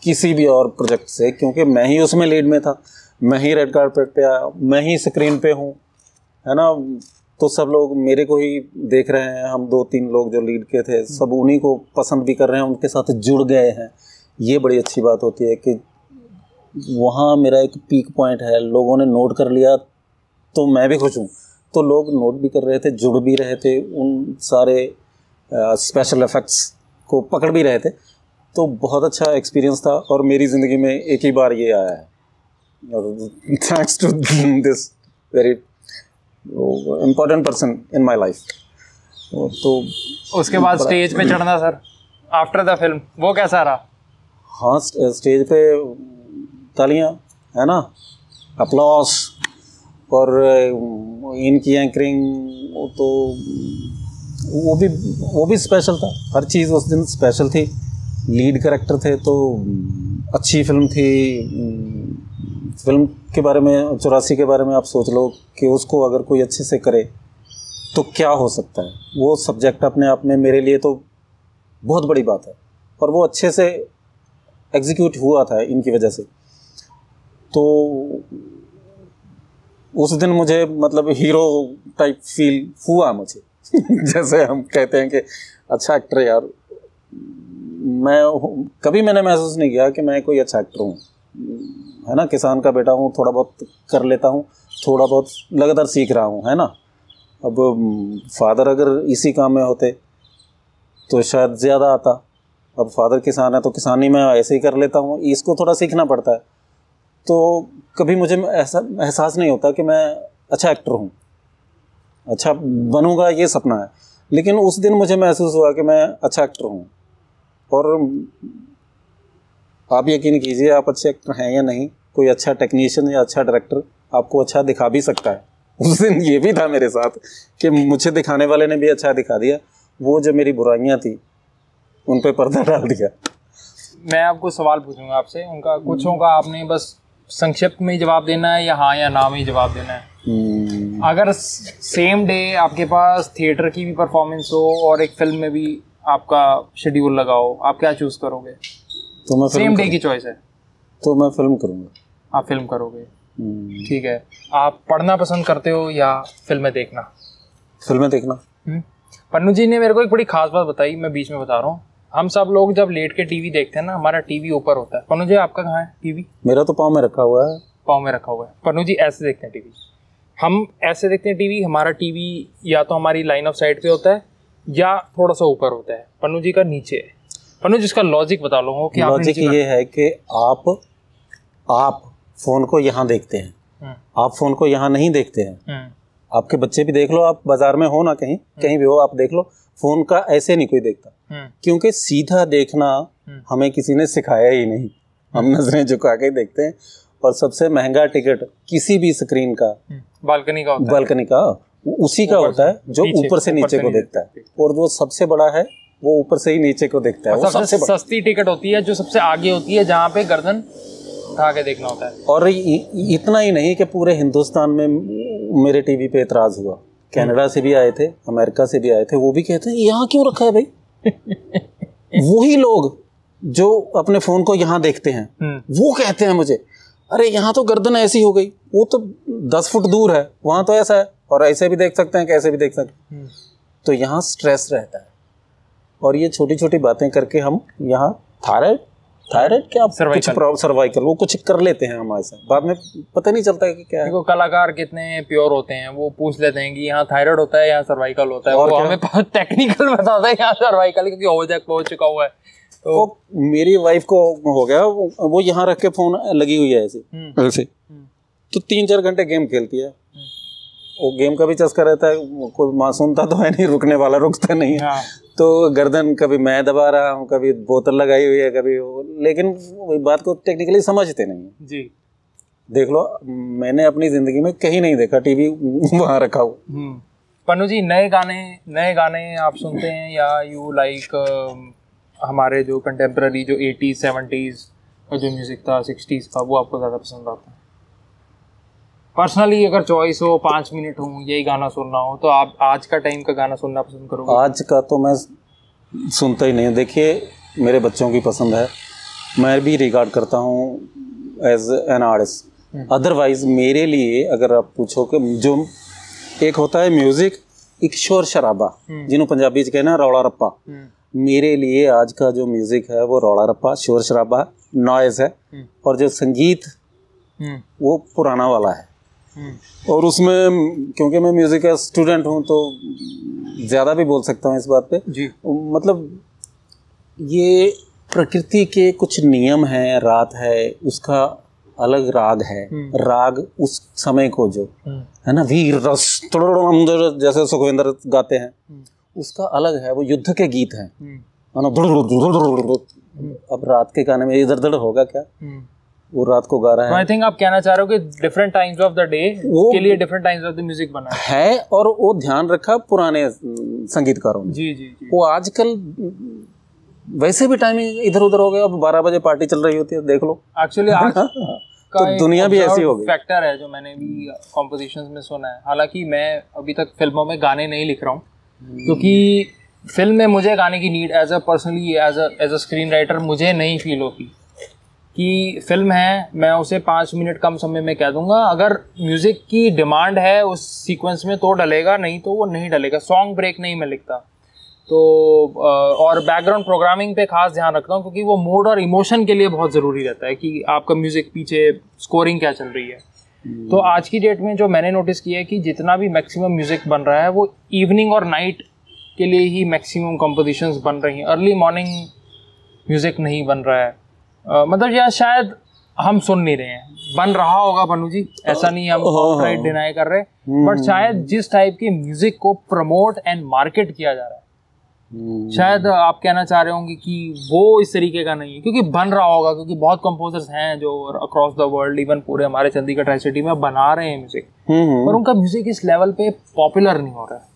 किसी भी और प्रोजेक्ट से क्योंकि मैं ही उसमें लीड में था। मैं ही रेड कार्पेट पे आया मैं ही स्क्रीन पे हूँ है ना? तो सब लोग मेरे को ही देख रहे हैं हम दो तीन लोग जो लीड के थे सब उन्हीं को पसंद भी कर रहे हैं उनके साथ जुड़ गए हैं। ये बड़ी अच्छी बात होती है कि वहाँ मेरा एक पीक पॉइंट है लोगों ने नोट कर लिया तो मैं भी खुश हूँ। तो लोग नोट भी कर रहे थे जुड़ भी रहे थे उन सारे स्पेशल इफ़ेक्ट्स को पकड़ भी रहे थे। तो बहुत अच्छा एक्सपीरियंस था और मेरी ज़िंदगी में एक ही बार ये आया है। और thanks to this very important person in my life तो उसके बाद स्टेज पे चढ़ना सर आफ्टर द फ़िल्म वो कैसा रहा? हाँ स्टेज पे, तालियाँ, है ना? अपलॉस और इनकी एंकरिंग तो वो भी वो भी स्पेशल था। हर चीज़ उस दिन स्पेशल थी। लीड करेक्टर थे तो अच्छी फ़िल्म थी। फ़िल्म के बारे में, चौरासी के बारे में आप सोच लो कि उसको अगर कोई अच्छे से करे तो क्या हो सकता है? वो सब्जेक्ट अपने आप में मेरे लिए तो बहुत बड़ी बात है। और वो अच्छे से एग्जीक्यूट हुआ था इनकी वजह से। तो उस दिन मुझे मतलब हीरो टाइप फील हुआ मुझे। जैसे हम कहते हैं कि अच्छा एक्टर यार। मैं कभी मैंने महसूस नहीं किया कि मैं कोई अच्छा एक्टर हूँ। है ना? किसान का बेटा हूँ, थोड़ा बहुत कर लेता हूँ, थोड़ा बहुत लगातार सीख रहा हूँ, है ना? अब फादर अगर इसी काम में होते तो शायद ज़्यादा आता। अब फादर किसान है तो किसानी में ऐसे ही कर लेता हूँ, इसको थोड़ा सीखना पड़ता है। तो कभी मुझे ऐसा एहसास नहीं होता कि मैं अच्छा एक्टर हूँ अच्छा बनूँगा ये सपना है, लेकिन उस दिन मुझे महसूस हुआ कि मैं अच्छा एक्टर हूँ। और आप यकीन कीजिए, आप अच्छे एक्टर हैं या नहीं, कोई अच्छा टेक्नीशियन या अच्छा डायरेक्टर आपको अच्छा दिखा भी सकता है। उस दिन ये भी था मेरे साथ कि मुझे दिखाने वाले ने भी अच्छा दिखा दिया, वो जो मेरी बुराइयाँ थी उन पर पर्दा डाल दिया। मैं आपको सवाल पूछूँगा आपसे। उनका कुछ का आपने बस संक्षिप्त में जवाब देना है या हाँ या ना में ही जवाब देना है? हम्म। अगर सेम डे आपके पास थिएटर की भी परफॉर्मेंस हो और एक फ़िल्म में भी आपका शेड्यूल लगा हो आप क्या चूज़ करोगे? तो मैं सेम डे की चॉइस है। तो मैं फ़िल्म करूँगा। आप फ़िल्म करोगे। हम्म। ठीक है। आप पढ़ना पसंद करते हो या फ़िल्में देखना? फ़िल्में देखना। हम्म। पन्नू जी ने मेरे को एक बड़ी खास बात बताई मैं बीच में बता रहा हूँ। हम सब लोग जब लेट के टीवी देखते हैं ना हमारा टीवी ऊपर होता है। पन्नू जी आपका कहाँ है टीवी? मेरा तो पाँव में रखा हुआ है। पाँव में रखा हुआ है। पन्नू जी ऐसे देखते हैं टीवी। हम ऐसे देखते हैं टीवी हमारा टीवी या तो हमारी लाइन ऑफ़ साइड पे होता है या थोड़ा सा ऊपर होता है। पन्नू जी का नीचे है। पन्नू जिसका लॉजिक बता लो कि लॉजिक ये है कि आप आप फ़ोन को यहाँ देखते हैं। हम्म। आप फ़ोन को यहाँ नहीं देखते हैं। हम्म। आपके बच्चे भी देख लो आप बाज़ार में हो ना कहीं हम्म। कहीं भी हो आप देख लो। फ़ोन का ऐसे नहीं कोई देखता। क्योंकि सीधा देखना हमें किसी ने सिखाया ही नहीं। हम नज़रें झुका के देखते हैं और सबसे महँगा टिकट किसी भी स्क्रीन का बालकनी का बालकनी का उसी का होता है जो ऊपर से नीचे को देखता है। और जो सबसे बड़ा है वो ऊपर से ही नीचे को देखता है। वो सबसे सस्ती टिकट होती है जो सबसे आगे होती है जहाँ पे गर्दन उठा के देखना होता है। और इतना ही नहीं कि पूरे हिंदुस्तान में मेरे टीवी पे एतराज़ हुआ। कनाडा से भी आए थे अमेरिका से भी आए थे वो भी कहते हैं यहाँ क्यों रखा है भाई वही लोग जो अपने फ़ोन को यहाँ देखते हैं हम्म। वो कहते हैं मुझे अरे यहाँ तो गर्दन ऐसी हो गई वो तो दस फुट दूर है वहाँ तो ऐसा है और ऐसे भी देख सकते हैं कैसे भी देख सकते हैं हम्म। तो यहाँ स्ट्रेस रहता है और ये छोटी छोटी बातें करके हम यहाँ थायराइड थायराइड क्या. कुछ सर्वाइकल वो कुछ कर लेते हैं हमारे साथ। बाद में पता नहीं चलता है कि क्या है। देखो कलाकार कितने प्योर होते हैं वो पूछ लेते हैं कि यहाँ थायराइड होता है यहाँ सर्वाइकल होता है। और वो क्या? हमें टेक्निकल बताता है यहाँ सर्वाइकल क्योंकि हो जाए पहुँच चुका हुआ है। तो वो मेरी वाइफ को हो गया वो, वो यहाँ रख के फ़ोन लगी हुई है ऐसे। हम्म, ऐसे। हम्म, तो तीन चार घंटे गेम खेलती है। वो गेम का भी चस्का रहता है कोई कोई मासूमता तो है नहीं रुकने वाला रुकता नहीं है। हाँ। तो गर्दन कभी मैं दबा रहा हूँ कभी बोतल लगाई हुई है कभी लेकिन बात को टेक्निकली समझते नहीं है। जी। देख लो मैंने अपनी ज़िंदगी में कहीं नहीं देखा टीवी वहाँ रखा हुआ। हम्म। पन्नू जी नए गाने नए गाने आप सुनते हैं या यू लाइक हमारे जो कंटेम्प्रेरी जो एटीज सेवेंटीज का जो म्यूज़िक था सिक्सटीज का वो आपको ज़्यादा पसंद आता है? पर्सनली अगर चॉइस हो पाँच मिनट हो यही गाना सुनना हो तो आप आज का टाइम का गाना सुनना पसंद करोगे? आज का तो मैं सुनता ही नहीं। देखिए मेरे बच्चों की पसंद है। मैं भी रिकॉर्ड करता हूँ एज एन आर्टिस्ट अदरवाइज़ मेरे लिए अगर आप पूछो कि जो एक होता है म्यूज़िक एक शोर शराबा हम्म। जिन्हों पंजाबी च कहना रौला रप्पा। हम्म, मेरे लिए आज का जो म्यूज़िक है वो रौला रप्पा शोर शराबा नॉइज़ है। हम्म, और जो संगीत वो पुराना वाला है। और उसमें क्योंकि मैं म्यूज़िक का स्टूडेंट हूँ तो ज़्यादा भी बोल सकता हूँ इस बात पे। जी। मतलब ये प्रकृति के कुछ नियम हैं रात है उसका अलग राग है। हम्म। राग उस समय को जो हम्म, है ना वीर रस तुड़ुड़ुड़ुम जैसे सुखविंदर गाते हैं हम्म, उसका अलग है वो युद्ध के गीत हैं। अब रात के गाने में इधर उधर होगा क्या। वो रात को गा रहा आई है थिंक आप कहना चाह रहे हो कि different times of the day के लिए different times of the music बना है। है और वो ध्यान रखा पुराने संगीतकारों ने। जी जी जी। वो आजकल वैसे भी टाइमिंग इधर उधर हो गया अब बारह बजे पार्टी चल रही होती है देख लो। एक्चुअली आज तो दुनिया भी ऐसी हो गई। फैक्टर है जो मैंने भी कॉम्पोजिशंस में सुना है। हालाँकि मैं अभी तक फ़िल्मों में गाने नहीं लिख रहा हूँ क्योंकि फ़िल्म में मुझे गाने की need as a personally as as a screen writer मुझे नहीं फील होती। कि फ़िल्म है मैं उसे पाँच मिनट कम समय में कह दूँगा। अगर म्यूज़िक की डिमांड है उस सीक्वेंस में तो डलेगा नहीं तो वो नहीं डलेगा। सॉन्ग ब्रेक नहीं मैं लिखता। तो और बैकग्राउंड प्रोग्रामिंग पे खास ध्यान रखता हूँ क्योंकि वो मूड और इमोशन के लिए बहुत ज़रूरी रहता है कि आपका म्यूज़िक पीछे स्कोरिंग क्या चल रही है। तो आज की डेट में जो मैंने नोटिस किया है कि जितना भी मैक्सिमम म्यूज़िक बन रहा है वो इवनिंग और नाइट के लिए ही मैक्सिमम कंपोजिशंस बन रही हैं। अर्ली मॉर्निंग म्यूज़िक नहीं बन रहा है। मतलब या शायद हम सुन नहीं रहे हैं। बन रहा होगा बनू जी ऐसा नहीं हम हाँ, राइट डिनाई कर रहे। बट शायद जिस टाइप के म्यूज़िक को प्रमोट एंड मार्केट किया जा रहा है। हम्म, शायद आप कहना चाह रहे होंगे कि वो इस तरीके का नहीं है क्योंकि बन रहा होगा क्योंकि बहुत कंपोजर्स हैं जो अक्रॉस द वर्ल्ड इवन पूरे हमारे चंडीगढ़ ट्राई सिटी में बना रहे हैं म्यूज़िक हम्म, हम्म। पर उनका म्यूज़िक इस लेवल पे पॉपुलर नहीं हो रहा है।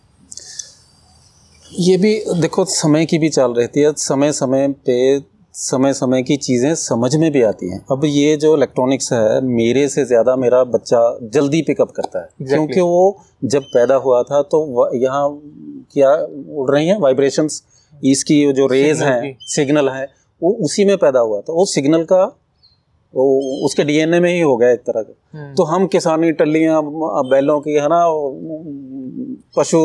ये भी देखो समय की भी चाल रहती है। समय समय पे समय समय की चीज़ें समझ में भी आती हैं। अब ये जो इलेक्ट्रॉनिक्स है मेरे से ज़्यादा मेरा बच्चा जल्दी पिकअप करता है। Exactly. क्योंकि वो जब पैदा हुआ था तो यहाँ क्या उड़ रही हैं? वाइब्रेशंस इसकी जो रेज हैं सिग्नल है वो उसी में पैदा हुआ। था वो सिग्नल का वो उसके डीएनए में ही हो गया एक तरह का। हम्म, तो हम किसानी टल्लियाँ बैलों की है ना पशु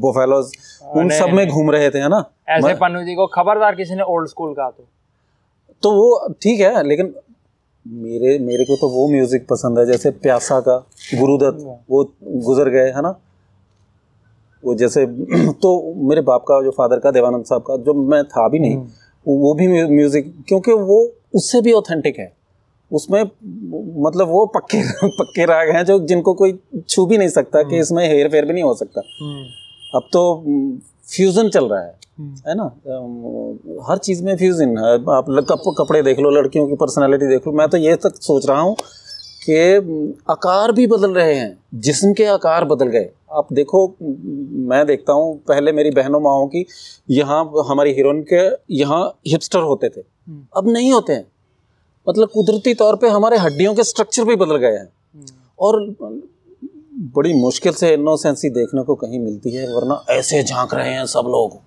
बोफेलोज उन सब में घूम रहे थे है ना? ऐसे पन्नू जी को खबरदार किसी ने ओल्ड स्कूल कहा तो। तो वो ठीक है लेकिन मेरे मेरे को तो वो म्यूज़िक पसंद है जैसे प्यासा का गुरुदत्त वो गुजर गए है ना? वो जैसे तो मेरे बाप का जो फादर का देवानंद साहब का जो मैं था भी नहीं वो भी म्यूज़िक क्योंकि वो उससे भी ऑथेंटिक है। उसमें मतलब वो पक्के पक्के राग हैं जो जिनको कोई छू भी नहीं सकता कि इसमें हेर फेर भी नहीं हो सकता। हम्म, अब तो फ्यूजन चल रहा है हम्म, है ना? हर चीज़ में फ्यूजन है। आप कप, कपड़े देख लो लड़कियों की पर्सनालिटी देख लो। मैं तो ये तक सोच रहा हूँ कि आकार भी बदल रहे हैं जिस्म के आकार बदल गए। आप देखो मैं देखता हूँ पहले मेरी बहनों माओं की यहाँ हमारी हीरोइन के यहाँ हिपस्टर होते थे। हम्म, अब नहीं होते हैं। मतलब कुदरती तौर पे हमारे हड्डियों के स्ट्रक्चर भी बदल गए हैं। हम्म, और बड़ी मुश्किल से इनोसेंसी देखने को कहीं मिलती है वरना ऐसे झाँक रहे हैं सब लोग।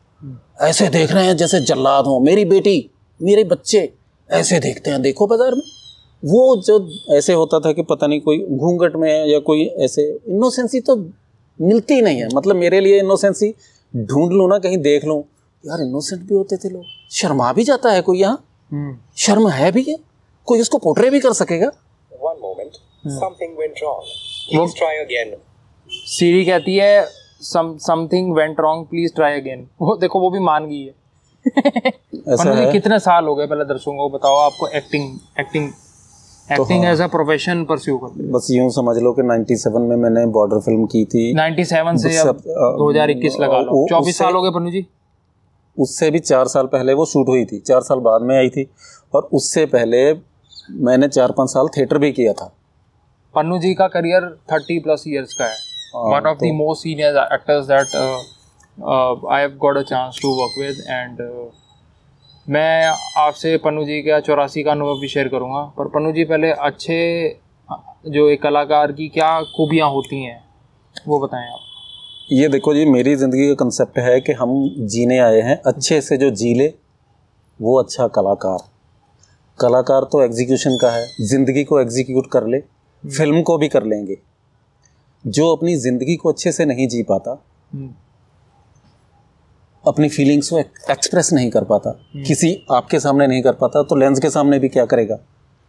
ऐसे देख रहे हैं जैसे जल्लाद हों। मेरी बेटी मेरे बच्चे ऐसे देखते हैं। देखो बाज़ार में। वो जो ऐसे होता था कि पता नहीं कोई घूंघट में या कोई ऐसे इनोसेंसी तो मिलती नहीं है। मतलब मेरे लिए इनोसेंसी ढूंढ लूँ ना कहीं देख लूँ। यार इनोसेंट भी होते थे लोग। शर्मा भी जाता है कोई यहाँ? हम्म। शर्म है भी क्या? कोई उसको पोर्ट्रे भी कर सकेगा? One moment. Something went wrong. Please try again. Siri कहती है some something went wrong please try again वो देखो वो भी मान गई है। ऐसा है? कितने साल हो गए पहले दर्शकों को? बताओ आपको acting acting acting as a profession pursue करते बस यूँ समझ लो कि 97 में मैंने बॉर्डर फ़िल्म की थी। 97 से अब सब, अ, 2021 लगा लो। 24 साल हो गए पन्नू जी? उससे भी चार साल पहले वो शूट हुई थी। चार साल बाद में आई थी। और उससे पहले मैंने चार पाँच साल थिएटर भी किया था। पन्नू जी का करियर 30 प्लस ईयर्स का है। One of the most senior actors that I have got a chance to work with and uh, मैं आपसे पन्नू जी का चौरासी का अनुभव भी शेयर करूँगा। पर पन्नू जी पहले अच्छे जो एक कलाकार की क्या खूबियाँ होती हैं वो बताएँ आप। ये देखो जी मेरी ज़िंदगी का कंसेप्ट है कि हम जीने आए हैं। अच्छे से जो जी ले वो अच्छा कलाकार। कलाकार तो एग्जीक्यूशन का है ज़िंदगी को एग्जीक्यूट कर ले फ़िल्म को भी कर लेंगे। जो अपनी ज़िंदगी को अच्छे से नहीं जी पाता हम्म, अपनी फीलिंग्स को एक्सप्रेस नहीं कर पाता किसी आपके सामने नहीं कर पाता तो लेंस के सामने भी क्या करेगा?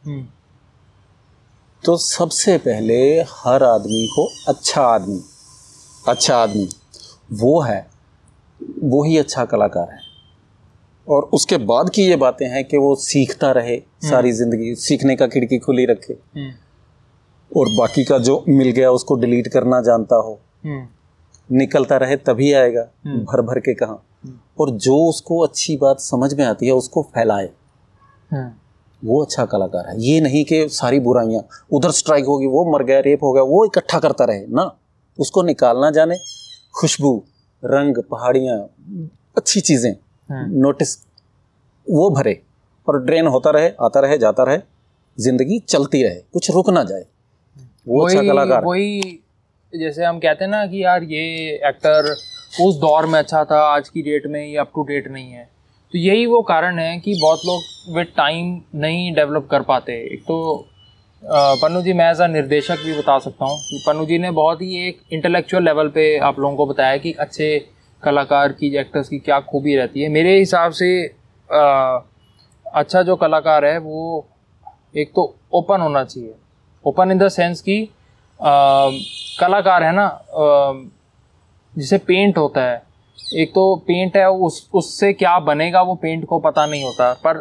हम्म, तो सबसे पहले हर आदमी को अच्छा आदमी अच्छा आदमी वो है वो ही अच्छा कलाकार है। और उसके बाद की ये बातें हैं कि वो सीखता रहे सारी ज़िंदगी सीखने का खिड़की खुली रखे। हम्म, और बाकी का जो मिल गया उसको डिलीट करना जानता हो। हम्म, निकलता रहे तभी आएगा भर भर के कहा। और जो उसको अच्छी बात समझ में आती है उसको फैलाए। हम्म, वो अच्छा कलाकार है। ये नहीं कि सारी बुराइयाँ उधर स्ट्राइक होगी वो मर गया रेप हो गया वो इकट्ठा करता रहे। ना उसको निकालना जाने खुशबू रंग पहाड़ियाँ अच्छी चीज़ें। हम्म। नोटिस वो भरे और ड्रेन होता रहे आता रहे जाता रहे ज़िंदगी चलती रहे कुछ रुक ना जाए। वो अच्छा वही कलाकार। वही जैसे हम कहते हैं ना कि यार ये एक्टर उस दौर में अच्छा था आज की डेट में ये अप टू डेट नहीं है। तो यही वो कारण है कि बहुत लोग विद टाइम नहीं डेवलप कर पाते। एक तो पन्नू जी मैं एज अ निर्देशक भी बता सकता हूँ कि पन्नू जी ने बहुत ही एक इंटेलेक्चुअल लेवल पे आप लोगों को बताया कि अच्छे कलाकार की एक्टर्स की क्या खूबी रहती है। मेरे हिसाब से अ, अच्छा जो कलाकार है वो एक तो ओपन होना चाहिए। ओपन इन द सेंस कि कलाकार है ना जिसे पेंट होता है। एक तो पेंट है उस उससे क्या बनेगा वो पेंट को पता नहीं होता। पर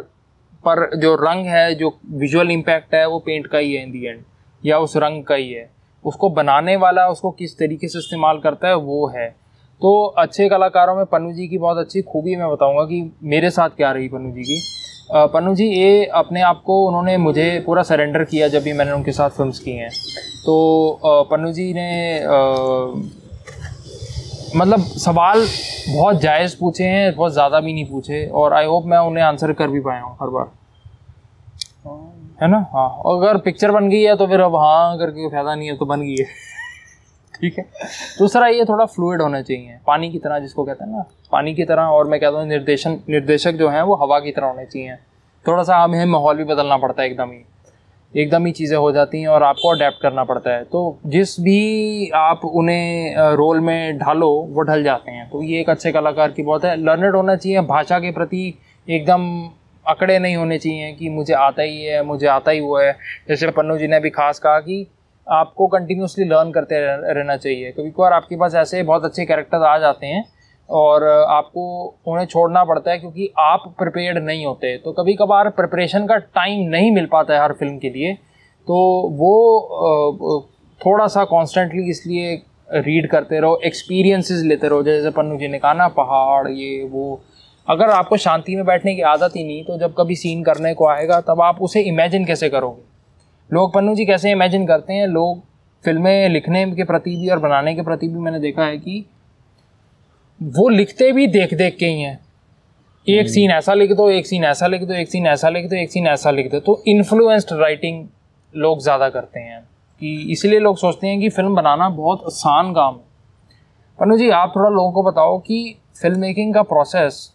पर जो रंग है जो विजुअल इम्पैक्ट है वो पेंट का ही है इन दी एंड या उस रंग का ही है। उसको बनाने वाला उसको किस तरीके से इस्तेमाल करता है वो है। तो अच्छे कलाकारों में पन्नू जी की बहुत अच्छी खूबी मैं बताऊँगा कि मेरे साथ क्या रही पन्नू जी की। पन्नू जी ये अपने आप को उन्होंने मुझे पूरा सरेंडर किया जब भी मैंने उनके साथ फिल्म्स की हैं। तो पन्नू जी ने अ, मतलब सवाल बहुत जायज़ पूछे हैं बहुत ज़्यादा भी नहीं पूछे और आई होप मैं उन्हें आंसर कर भी पाया हूँ हर बार। है ना? हाँ अगर पिक्चर बन गई है तो फिर अब हाँ करके फ़ायदा नहीं है तो बन गई है। ठीक है? दूसरा ये थोड़ा फ्लूड होना चाहिए। पानी की तरह जिसको कहते हैं ना, पानी की तरह और मैं कहता हूँ निर्देशन, निर्देशक जो हैं वो हवा की तरह होने चाहिए। थोड़ा सा हमें माहौल भी बदलना पड़ता है एकदम ही। एकदम ही चीज़ें हो जाती हैं और आपको अडेप्ट करना पड़ता है। तो जिस भी आप उन्हें रोल में ढालो, वो ढल जाते हैं। तो ये एक अच्छे कलाकार की बहुत है। लर्नड होना चाहिए, भाषा के प्रति एकदम अकड़े नहीं होने चाहिए कि मुझे आता ही है, मुझे आता ही हुआ है। जैसे पन्नू जी ने भी खास कहा कि आपको कंटिन्यूसली लर्न करते रहना चाहिए। कभी कभार आपके पास ऐसे बहुत अच्छे कैरेक्टर्स आ जाते हैं और आपको उन्हें छोड़ना पड़ता है क्योंकि आप प्रिपेयर्ड नहीं होते। तो कभी कभार प्रिपरेशन का टाइम नहीं मिल पाता है हर फ़िल्म के लिए। तो वो थोड़ा सा कॉन्स्टेंटली इसलिए रीड करते रहो एक्सपीरियंसेस लेते रहो। जैसे पन्नू जी ने कहा ना, पहाड़, ये, वो। अगर आपको शांति में बैठने की आदत ही नहीं तो जब कभी सीन करने को आएगा, तब आप उसे इमेजिन कैसे करोगे? लोग पन्नू जी कैसे इमेजिन करते हैं? लोग फ़िल्में लिखने के प्रति भी और बनाने के प्रति भी मैंने देखा है कि वो लिखते भी देख देख के ही हैं। एक सीन ऐसा लिख दो एक सीन ऐसा लिख दो एक सीन ऐसा लिख दो एक सीन ऐसा लिख दो। तो इन्फ्लुएंस्ड राइटिंग लोग ज़्यादा करते हैं कि इसलिए लोग सोचते हैं कि फ़िल्म बनाना बहुत आसान काम है। पन्नू जी आप थोड़ा लोगों को बताओ कि फ़िल्म मेकिंग का प्रोसेस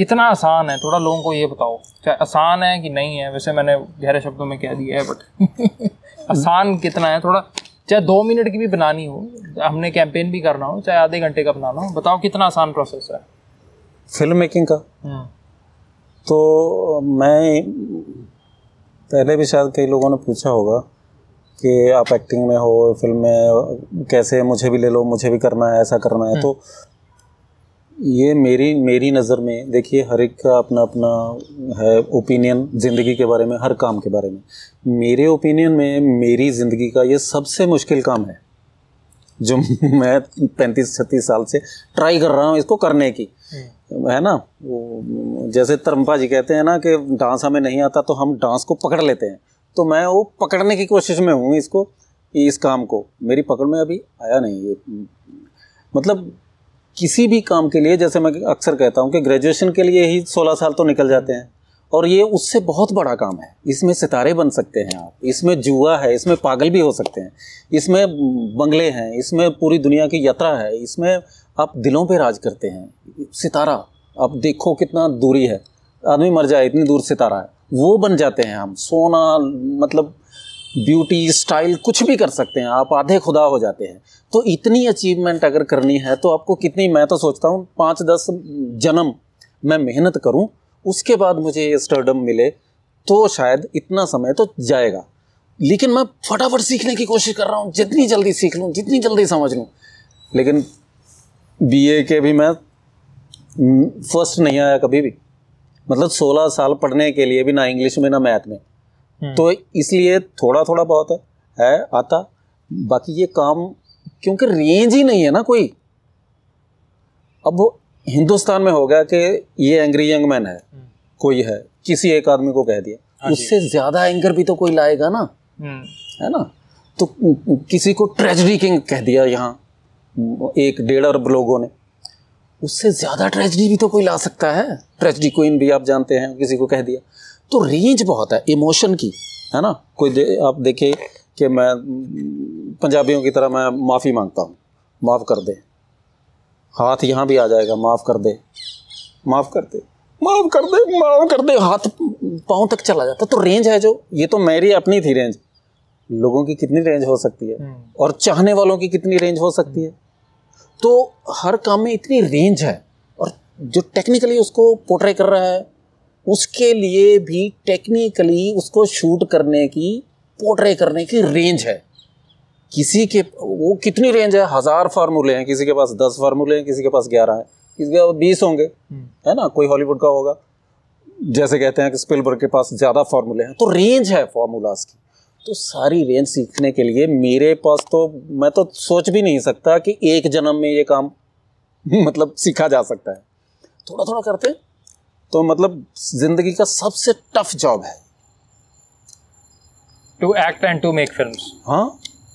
कितना आसान है? थोड़ा लोगों को ये बताओ। चाहे आसान है कि नहीं है? वैसे मैंने गहरे शब्दों में कह दिया है बट आसान कितना है? थोड़ा चाहे दो मिनट की भी बनानी हो हमने कैंपेन भी करना हो चाहे आधे घंटे का बनाना हो बताओ कितना आसान प्रोसेस है। फ़िल्म मेकिंग का? हम्म, तो मैं पहले भी शायद कई लोगों ने पूछा होगा कि आप एक्टिंग में हो फ़िल्म में कैसे मुझे भी ले लो मुझे भी करना है ऐसा करना है तो ये मेरी मेरी नज़र में देखिए हर एक का अपना अपना है ओपिनियन ज़िंदगी के बारे में हर काम के बारे में। मेरे ओपिनियन में मेरी ज़िंदगी का ये सबसे मुश्किल काम है जो मैं पैंतीस छत्तीस साल से ट्राई कर रहा हूँ इसको करने की। है ना? वो जैसे धर्मपा जी कहते हैं ना कि डांस हमें नहीं आता तो हम डांस को पकड़ लेते हैं। तो मैं वो पकड़ने की कोशिश में हूँ इसको इस काम को। मेरी पकड़ में अभी आया नहीं ये। मतलब किसी भी काम के लिए, जैसे मैं अक्सर कहता हूँ कि ग्रेजुएशन के लिए ही सोलह साल तो निकल जाते हैं। और ये उससे बहुत बड़ा काम है। इसमें सितारे बन सकते हैं आप। इसमें जुआ है, इसमें पागल भी हो सकते हैं। इसमें बंगले हैं, इसमें पूरी दुनिया की यात्रा है, इसमें आप दिलों पे राज करते हैं। सितारा, आप देखो कितना दूरी है। आदमी मर जाए, इतनी दूर सितारा है। वो बन जाते हैं हम। सोना मतलब ब्यूटी स्टाइल कुछ भी कर सकते हैं। आप आधे खुदा हो जाते हैं। तो इतनी अचीवमेंट अगर करनी है तो आपको कितनी मैं तो सोचता हूँ पाँच दस जन्म मैं मेहनत करूँ उसके बाद मुझे ये स्टर्डम मिले तो शायद इतना समय तो जाएगा। लेकिन मैं फटाफट सीखने की कोशिश कर रहा हूँ जितनी जल्दी सीख लूँ जितनी जल्दी समझ लूँ। लेकिन बीए के भी मैं फ़र्स्ट नहीं आया कभी भी। मतलब सोलह साल पढ़ने के लिए भी ना इंग्लिश में ना मैथ में। तो इसलिए थोड़ा थोड़ा बहुत है आता। बाकी ये काम क्योंकि रेंज ही नहीं है ना कोई। अब वो हिंदुस्तान में हो गया कि ये एंग्री यंग मैन है कोई है किसी एक आदमी को कह दिया। उससे ज़्यादा एंगर भी तो कोई लाएगा ना है ना? तो किसी को ट्रेजडी किंग कह दिया यहाँ एक डेढ़ अरब लोगों ने। उससे ज़्यादा ट्रेजडी भी तो कोई ला सकता है। ट्रेजडी क्वीन भी आप जानते हैं किसी को कह दिया। तो रेंज बहुत है इमोशन की है ना? कोई दे, आप देखे कि मैं पंजाबियों की तरह मैं माफ़ी माँगता हूँ। माफ़ कर दे। हाथ यहाँ भी आ जाएगा। माफ़ कर दे। माफ़ कर दे। माफ़ कर दे। माफ़ कर दे। हाथ पाँव तक चला जाता। तो रेंज है जो। ये तो मेरी अपनी थी रेंज लोगों की कितनी रेंज हो सकती है? हम्म। और चाहने वालों की कितनी रेंज हो सकती है? तो हर काम में इतनी रेंज है। और जो टेक्निकली उसको पोर्ट्रे कर रहा है उसके लिए भी टेक्निकली उसको शूट करने की पोर्ट्रे करने की रेंज है। किसी के वो कितनी रेंज है? हज़ार फार्मूले हैं किसी के पास दस फार्मूले हैं किसी के पास ग्यारह हैं। किसी के पास बीस होंगे हम्म। है ना? कोई हॉलीवुड का होगा। जैसे कहते हैं कि स्पिलबर्ग के पास ज़्यादा फार्मूले हैं तो रेंज है फार्मूलाज की। तो सारी रेंज सीखने के लिए मेरे पास तो मैं तो सोच भी नहीं सकता कि एक जन्म में ये काम मतलब सीखा जा सकता है। थोड़ा थोड़ा करते तो मतलब ज़िंदगी का सबसे टफ जॉब है। To act and to make film हाँ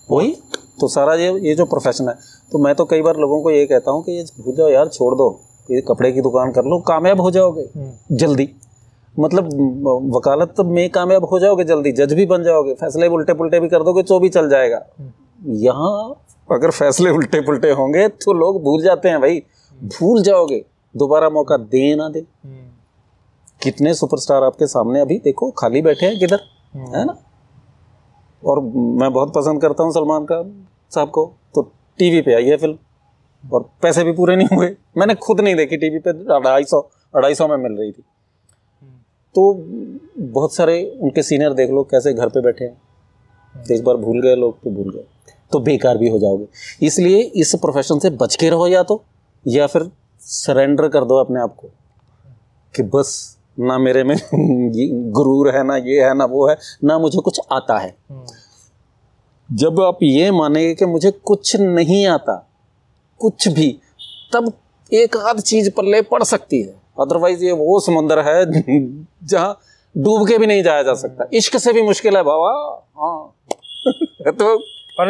वही। तो सारा ये ये जो प्रोफेशन है तो मैं तो कई बार लोगों को ये कहता हूँ कि ये भूल जाओ यार छोड़ दो। ये कपड़े की दुकान कर लो कामयाब हो जाओगे हम्म। जल्दी। मतलब वकालत में कामयाब हो जाओगे जल्दी जज भी बन जाओगे फैसले उल्टे पुल्टे भी कर दोगे तो भी चल जाएगा। यहाँ अगर फैसले उल्टे पुल्टे होंगे तो लोग भूल जाते हैं भाई। भूल जाओगे दोबारा मौका दे ना दे। कितने सुपरस्टार आपके सामने अभी देखो खाली बैठे हैं किधर है ना? और मैं बहुत पसंद करता हूँ सलमान खान साहब को। तो टीवी पे आई है फ़िल्म। और पैसे भी पूरे नहीं हुए। मैंने खुद नहीं देखी टीवी पे, अढ़ाई सौ अढ़ाई सौ में मिल रही थी। तो बहुत सारे उनके सीनियर देख लो, कैसे घर पे बैठे हैं। तो एक बार भूल गए लोग तो भूल गए। तो बेकार भी हो जाओगे। इसलिए इस प्रोफेशन से बच के रहो या तो या फिर सरेंडर कर दो अपने आप को। कि बस ना मेरे में गुरूर है ना ये है ना वो है ना मुझे कुछ आता है। जब आप ये मानेंगे कि मुझे कुछ नहीं आता कुछ भी तब एक आध चीज़ पल्ले पड़ सकती है। अदरवाइज़ ये वो समंदर है जहाँ डूब के भी नहीं जाया जा सकता। इश्क से भी मुश्किल है बाबा। हाँ। तो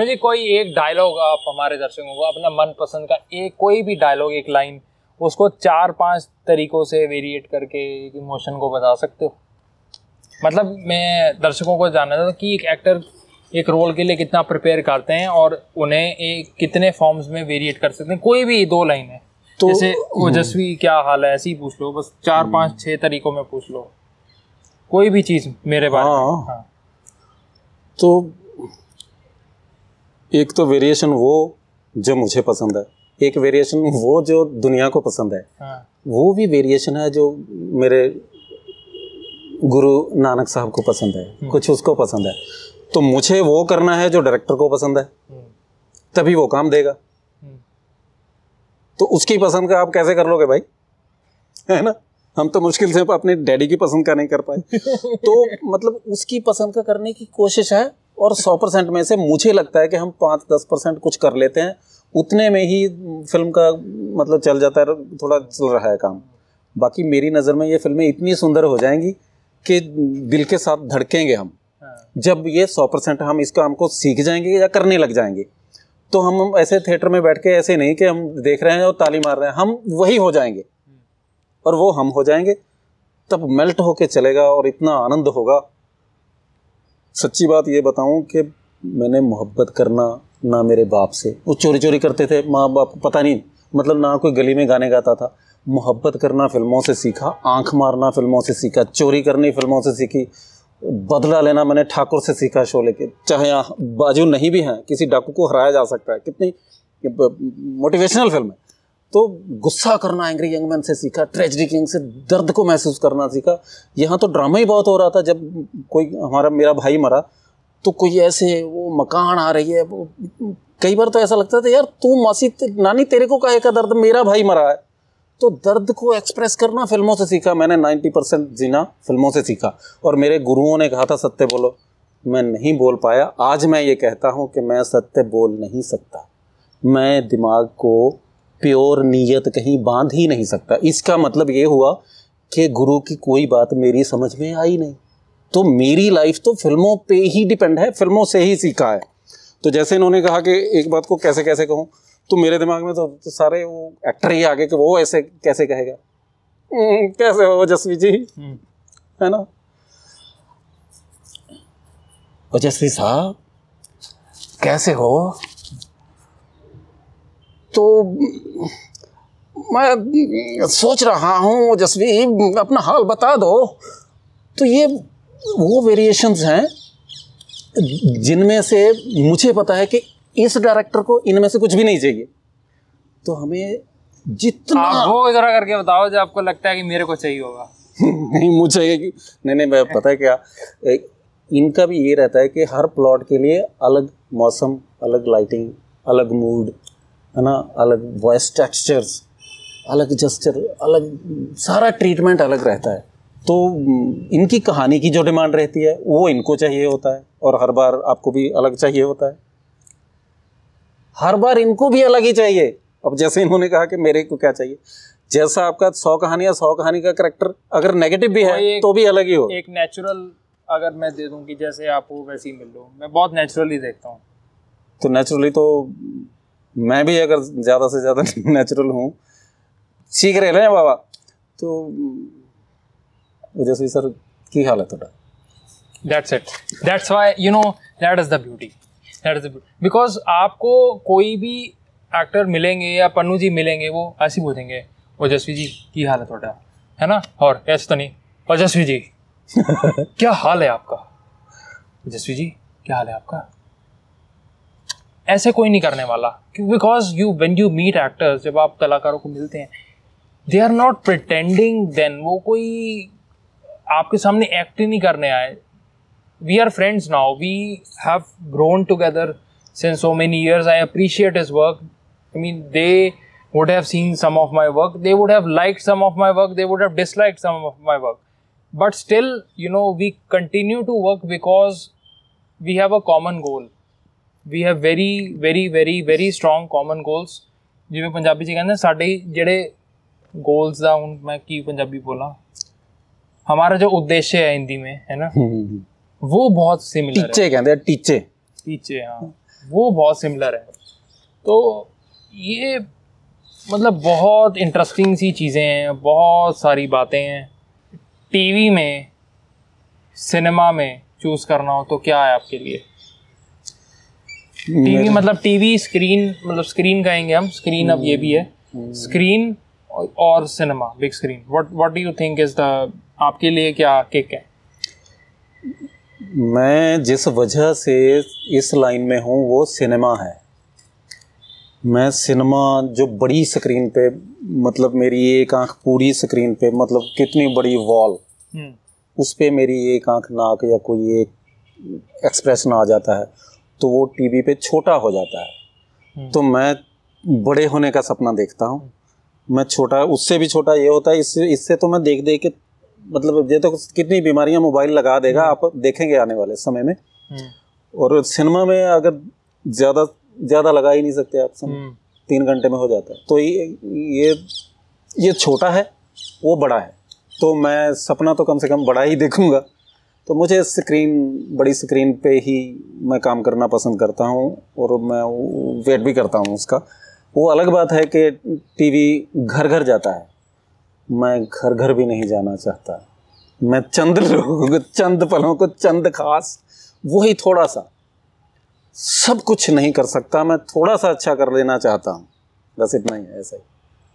जी कोई एक डायलॉग आप हमारे दर्शकों को अपना मन पसंद का एक कोई भी डायलॉग एक लाइन उसको चार पाँच तरीकों से वेरिएट करके इमोशन को बता सकते हो? मतलब मैं दर्शकों को जानना था कि एक एक्टर एक रोल के लिए कितना प्रिपेयर करते हैं और उन्हें एक कितने फॉर्म्स में वेरिएट कर सकते हैं। कोई भी दो लाइन है। तो जैसे ओजस्वी क्या हाल है ऐसे ही पूछ लो बस चार हम्म। पाँच छह तरीकों में पूछ लो। कोई भी चीज़ मेरे बारे हाँ, में। हाँ। तो एक तो वेरिएशन वो जो मुझे पसंद है। एक वेरिएशन वो जो दुनिया को पसंद है हाँ। वो भी वेरिएशन है जो मेरे गुरु नानक साहब को पसंद है कुछ उसको पसंद है। तो मुझे वो करना है जो डायरेक्टर को पसंद है हम्म, तभी वो काम देगा। हम्म, तो उसकी पसंद का आप कैसे कर लोगे भाई? है ना? हम तो मुश्किल से अपने डैडी की पसंद का नहीं कर पाए। तो मतलब उसकी पसंद का करने की कोशिश है और सौ परसेंट में से मुझे लगता है कि हम पाँच दस परसेंट कुछ कर लेते हैं। उतने में ही फ़िल्म का मतलब चल जाता है थोड़ा चल रहा है काम। बाकी मेरी नज़र में ये फ़िल्में इतनी सुंदर हो जाएँगी कि दिल के साथ धड़केंगे हम। हाँ। जब ये सौ परसेंट हम इस काम को सीख जाएँगे या करने लग जाएँगे तो हम ऐसे थिएटर में बैठ के ऐसे नहीं कि हम देख रहे हैं और ताली मार रहे हैं। हम वही हो जाएँगे और वो हम हो जाएँगे तब मेल्ट होके चलेगा और इतना आनंद होगा। सच्ची बात ये बताऊँ कि मैंने मोहब्बत करना ना मेरे बाप से। वो चोरी चोरी करते थे माँ बाप को पता नहीं मतलब ना कोई गली में गाने गाता था। मोहब्बत करना फ़िल्मों से सीखा, आँख मारना फ़िल्मों से सीखा, चोरी करनी फ़िल्मों से सीखी, बदला लेना मैंने ठाकुर से सीखा शोले के चाहे बाजू नहीं भी हैं, किसी डाकू को हराया जा सकता है, कितनी मोटिवेशनल फ़िल्म है। तो गुस्सा करना एंग्री यंग मैन से सीखा ट्रेजडी किंग से दर्द को महसूस करना सीखा। यहाँ तो ड्रामा ही बहुत हो रहा था, जब कोई हमारा, मेरा भाई मरा तो कोई ऐसे वो मकान आ रही है, वो कई बार तो ऐसा लगता था, यार, तू मासी नानी तेरे को काहे का दर्द? मेरा भाई मरा है। तो दर्द को एक्सप्रेस करना फ़िल्मों से सीखा मैंने 90 परसेंट जीना फ़िल्मों से सीखा। और मेरे गुरुओं ने कहा था, सत्य बोलो। मैं नहीं बोल पाया। आज मैं ये कहता हूँ कि मैं सत्य बोल नहीं सकता। मैं दिमाग को प्योर नीयत कहीं बाँध ही नहीं सकता। इसका मतलब ये हुआ कि गुरु की कोई बात मेरी समझ में आई नहीं। तो मेरी लाइफ तो फ़िल्मों पे ही डिपेंड है फ़िल्मों से ही सीखा है। तो जैसे इन्होंने कहा कि एक बात को कैसे कैसे कहूँ तो मेरे दिमाग में तो, तो सारे वो एक्टर ही आगे कि वो ऐसे कैसे कहेगा? "हम्म, कैसे हो ओजस्वी जी? हम्म, है ना? ओजस्वी साहब कैसे हो? तो मैं सोच रहा हूँ ओजस्वी अपना हाल बता दो। तो ये वो वेरिएशंस हैं जिनमें से मुझे पता है कि इस डायरेक्टर को इनमें से कुछ भी नहीं चाहिए। तो हमें जितना आप वो जरा करके बताओ जो आपको लगता है कि मेरे को चाहिए होगा। नहीं मुझे नहीं नहीं मैं पता है क्या? इनका भी ये रहता है कि हर प्लॉट के लिए अलग मौसम अलग लाइटिंग अलग मूड है ना? अलग वॉइस टेक्सचर्स अलग जस्चर अलग सारा ट्रीटमेंट अलग रहता है। तो इनकी कहानी की जो डिमांड रहती है वो इनको चाहिए होता है और हर बार आपको भी अलग चाहिए होता है। हर बार इनको भी अलग ही चाहिए। अब जैसे इन्होंने कहा कि मेरे को क्या चाहिए? जैसा आपका सौ कहानी या सौ कहानी का करेक्टर अगर नेगेटिव भी है तो भी अलग ही हो। एक नेचुरल अगर मैं दे दूँ कि जैसे आप हो वैसे ही मिल लो। मैं बहुत नेचुरली देखता हूँ। तो नेचुरली तो मैं भी अगर ज़्यादा से ज़्यादा नेचुरल हूँ सीख रहे हैं बाबा? तो जैसे सर की हाल है थोड़ा। That's it that's you know that is the beauty that is the because आपको कोई भी एक्टर मिलेंगे या पन्नू जी मिलेंगे वो ऐसे ही बोलेंगे ओजस्वी जी की हाल है थोड़ा। है ना? और ऐसे तो नहीं ओजस्वी जी क्या हाल है आपका? ओजस्वी जी क्या हाल है आपका? ऐसे कोई नहीं करने वाला। Because you when you meet actors जब आप कलाकारों को मिलते हैं they are not pretending then वो कोई आपके सामने एक्ट ही नहीं करने आए we are friends now we have grown together since so many years i appreciate his work i mean they would have seen some of my work they would have liked some of my work they would have disliked some of my work but still you know we continue to work because we have a common goal we have very very very very strong common goals ਜਿਵੇਂ ਪੰਜਾਬੀ ਚ ਕਹਿੰਦੇ ਸਾਡੇ ਜਿਹੜੇ goals ਦਾ ਹੁਣ ਮੈਂ ਕੀ ਪੰਜਾਬੀ ਬੋਲਾਂ हमारा जो उद्देश्य है हिंदी में है ना? वो बहुत सिमिलर है। टीचे कहते हैं टीचे। पीछे हाँ। वो बहुत सिमिलर है। तो ये मतलब बहुत इंटरेस्टिंग सी चीज़ें हैं बहुत सारी बातें हैं। टीवी में सिनेमा में चूज़ करना हो तो क्या है आपके लिए? टीवी मतलब टीवी स्क्रीन मतलब स्क्रीन कहेंगे हम स्क्रीन अब ये भी है। स्क्रीन और cinema big screen what what do you think is the आपके लिए क्या किक है? मैं जिस वजह से इस लाइन में हूँ वो सिनेमा है। मैं सिनेमा जो बड़ी स्क्रीन पे मतलब मेरी एक आँख पूरी स्क्रीन पे मतलब कितनी बड़ी वॉल हम्म, उस पे मेरी एक आँख नाक या कोई एक एक्सप्रेशन आ जाता है तो वो टीवी पे छोटा हो जाता है। हम्म। तो मैं बड़े होने का सपना देखता हूँ। मैं छोटा उससे भी छोटा ये होता है इससे इससे तो मैं देख देख के मतलब ये तो कितनी बीमारियाँ मोबाइल लगा देगा आप देखेंगे आने वाले समय में। हम्म, और सिनेमा में अगर ज़्यादा ज़्यादा लगा ही नहीं सकते आप समय। हम्म, तीन घंटे में हो जाता है। तो ये ये ये छोटा है वो बड़ा है। तो मैं सपना तो कम से कम बड़ा ही देखूँगा। तो मुझे स्क्रीन बड़ी स्क्रीन पे ही मैं काम करना पसंद करता हूँ और मैं वेट भी करता हूँ उसका। वो अलग बात है कि टीवी घर घर जाता है। मैं घर घर भी नहीं जाना चाहता। मैं चंद लोगों को चंद पलों को चंद खास वही थोड़ा सा सब कुछ नहीं कर सकता मैं थोड़ा सा अच्छा कर लेना चाहता हूँ। बस इतना ही है ऐसा ही।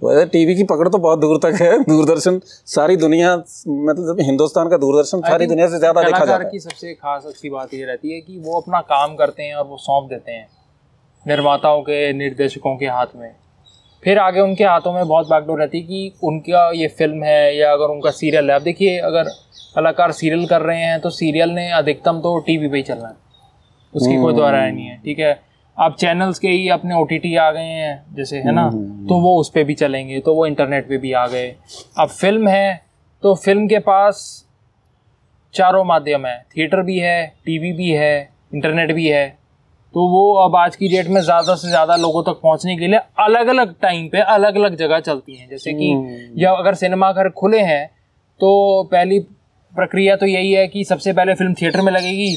वैसे टीवी की पकड़ तो बहुत दूर तक है दूरदर्शन सारी दुनिया मतलब हिंदुस्तान का दूरदर्शन सारी दुनिया से ज़्यादा देखा जाता है। की सबसे खास अच्छी बात ये रहती है कि वो अपना काम करते हैं और वो सौंप देते हैं। निर्माताओं के निर्देशकों के हाथ में। फिर आगे उनके हाथों में बहुत बागडोर रहती कि उनका ये फ़िल्म है या अगर उनका सीरियल है। अब देखिए अगर कलाकार सीरियल कर रहे हैं तो सीरियल ने अधिकतम तो टीवी पे ही चलना है। उसकी कोई द्वारा नहीं है ठीक है? अब चैनल्स के ही अपने ओटीटी आ गए हैं जैसे है ना? तो वो उस पर भी चलेंगे तो वो इंटरनेट पे भी आ गए। अब फ़िल्म है तो फ़िल्म के पास चारों माध्यम है। थिएटर भी है टीवी भी है इंटरनेट भी है। तो वो अब आज की डेट में ज़्यादा से ज़्यादा लोगों तक पहुँचने के लिए अलग अलग टाइम पे अलग अलग जगह चलती हैं। जैसे कि या अगर सिनेमा घर खुले हैं तो पहली प्रक्रिया तो यही है कि सबसे पहले फ़िल्म थिएटर में लगेगी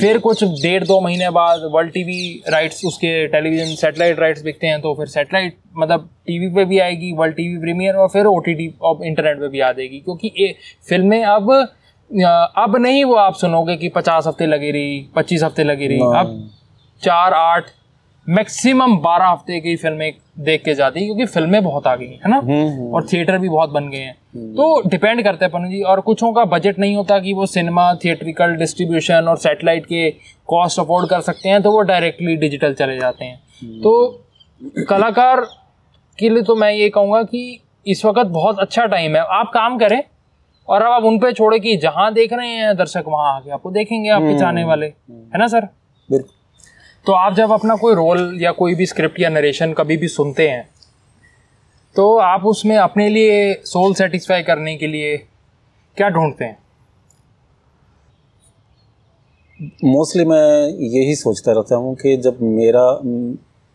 फिर कुछ डेढ़ दो महीने बाद वर्ल्ड टीवी राइट्स उसके टेलीविज़न सेटेलाइट राइट्स बिकते हैं तो फिर सेटेलाइट मतलब टीवी पे भी आएगी वर्ल्ड टीवी प्रीमियर और फिर ओ टी और इंटरनेट पे भी आ जाएगी। क्योंकि ये फ़िल्में अब अब नहीं वो आप सुनोगे कि पचास हफ़्ते लगी रही पच्चीस हफ़्ते लगी रही। अब चार आठ मैक्सिमम बारह हफ़्ते की फ़िल्में देख के जाती है क्योंकि फ़िल्में बहुत आ गई है ना? और थिएटर भी बहुत बन गए हैं। तो डिपेंड करते हैं पनु जी और कुछों का बजट नहीं होता कि वो सिनेमा थिएट्रिकल डिस्ट्रीब्यूशन और सेटेलाइट के कॉस्ट अफोर्ड कर सकते हैं तो वो डायरेक्टली डिजिटल चले जाते हैं। तो कलाकार के लिए तो मैं ये कहूँगा कि इस वक्त बहुत अच्छा टाइम है। आप काम करें और अब आप उन पे छोड़े कि जहाँ देख रहे हैं दर्शक वहाँ आके आपको देखेंगे आपके चाहने वाले। है ना सर? बिल्कुल। तो आप जब अपना कोई रोल या कोई भी स्क्रिप्ट या नरेशन कभी भी सुनते हैं तो आप उसमें अपने लिए सोल सेटिस्फाई करने के लिए क्या ढूंढते हैं? मोस्टली मैं यही सोचता रहता हूँ कि जब मेरा,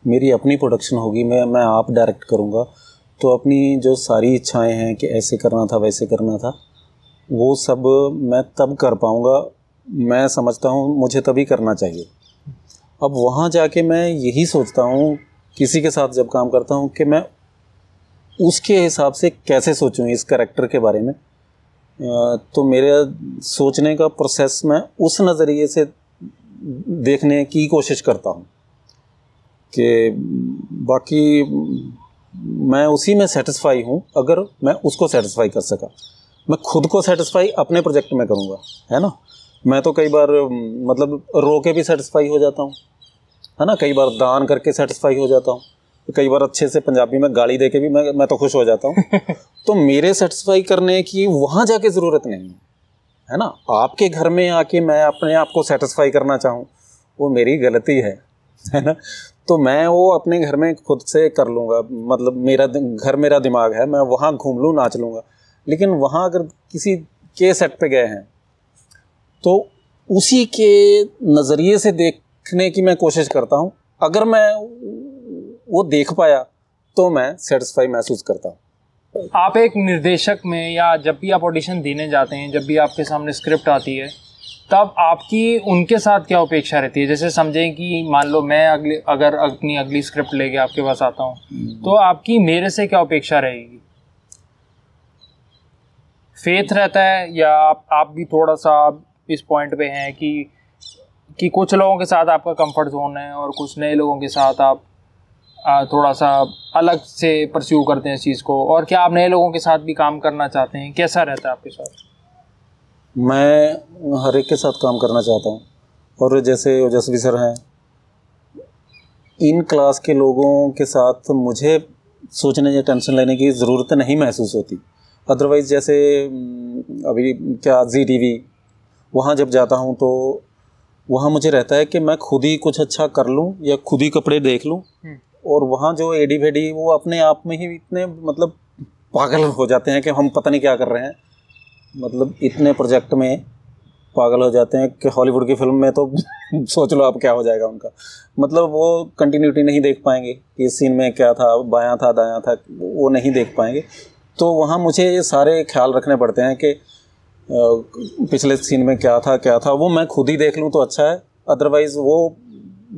मेरी अपनी प्रोडक्शन होगी, मैं मैं आप डायरेक्ट करूँगा तो अपनी जो सारी इच्छाएँ हैं कि ऐसे करना था, वैसे करना था, वो सब मैं तब कर पाऊँगा। मैं समझता हूँ मुझे तभी करना चाहिए। अब वहाँ जाके मैं यही सोचता हूँ, किसी के साथ जब काम करता हूँ, कि मैं उसके हिसाब से कैसे सोचूँ इस करेक्टर के बारे में। तो मेरे सोचने का प्रोसेस मैं उस नज़रिए से देखने की कोशिश करता हूँ, कि बाकी मैं उसी में सेटिस्फाई हूँ, अगर मैं उसको सेटिस्फाई कर सका। मैं खुद को सेटिस्फाई अपने प्रोजेक्ट में करूँगा, है ना? मैं तो कई बार मतलब रो के भी सेटिस्फाई हो जाता हूँ। है ना? कई बार दान करके सेटिस्फाई हो जाता हूँ। कई बार अच्छे से पंजाबी में गाली दे के भी मैं मैं तो खुश हो जाता हूँ। तो मेरे सेटिस्फाई करने की वहाँ जाके ज़रूरत नहीं है है ना? आपके घर में आके मैं अपने आप को सेटिस्फाई करना चाहूँ वो मेरी गलती है है ना? तो मैं वो अपने घर में खुद से कर लूँगा मतलब मेरा घर मेरा दिमाग है मैं वहाँ घूम लूँ नाच लूँगा। लेकिन वहाँ अगर किसी के सेट पे गए हैं तो उसी के नज़रिए से देखने की मैं कोशिश करता हूँ। अगर मैं वो देख पाया तो मैं सेटिस्फाई महसूस करता हूँ। आप एक निर्देशक में या जब भी आप ऑडिशन देने जाते हैं जब भी आपके सामने स्क्रिप्ट आती है तब आपकी उनके साथ क्या अपेक्षा रहती है? जैसे समझें कि मान लो मैं अगले अगर अपनी अगली स्क्रिप्ट लेके आपके पास आता हूँ तो आपकी मेरे से क्या अपेक्षा रहेगी? फेथ रहता है या आप आप भी थोड़ा सा इस पॉइंट पे हैं कि कि कुछ लोगों के साथ आपका कंफर्ट जोन है और कुछ नए लोगों के साथ आप थोड़ा सा अलग से परस्यू करते हैं इस चीज़ को। और क्या आप नए लोगों के साथ भी काम करना चाहते हैं? कैसा रहता है आपके साथ? मैं हर एक के साथ काम करना चाहता हूँ। और जैसे ओजस्वी सर हैं, इन क्लास के लोगों के साथ मुझे सोचने या टेंशन लेने की ज़रूरत नहीं महसूस होती। अदरवाइज़ जैसे, अभी क्या जी टी वी वहाँ जब जाता हूँ तो वहाँ मुझे रहता है कि मैं खुद ही कुछ अच्छा कर लूँ या खुद ही कपड़े देख लूँ। हम्म। और वहाँ जो एडी भेडी वो अपने आप में ही इतने मतलब पागल हो जाते हैं कि हम पता नहीं क्या कर रहे हैं। मतलब इतने प्रोजेक्ट में पागल हो जाते हैं कि हॉलीवुड की फ़िल्म में तो सोच लो आप क्या हो जाएगा उनका। मतलब वो कंटिन्यूटी नहीं देख पाएँगे कि इस सीन में क्या था बायां था दायां था वो नहीं देख पाएँगे। तो वहाँ मुझे ये सारे ख्याल रखने पड़ते हैं कि पिछले सीन में क्या था क्या था वो मैं खुद ही देख लूँ तो अच्छा है अदरवाइज़ वो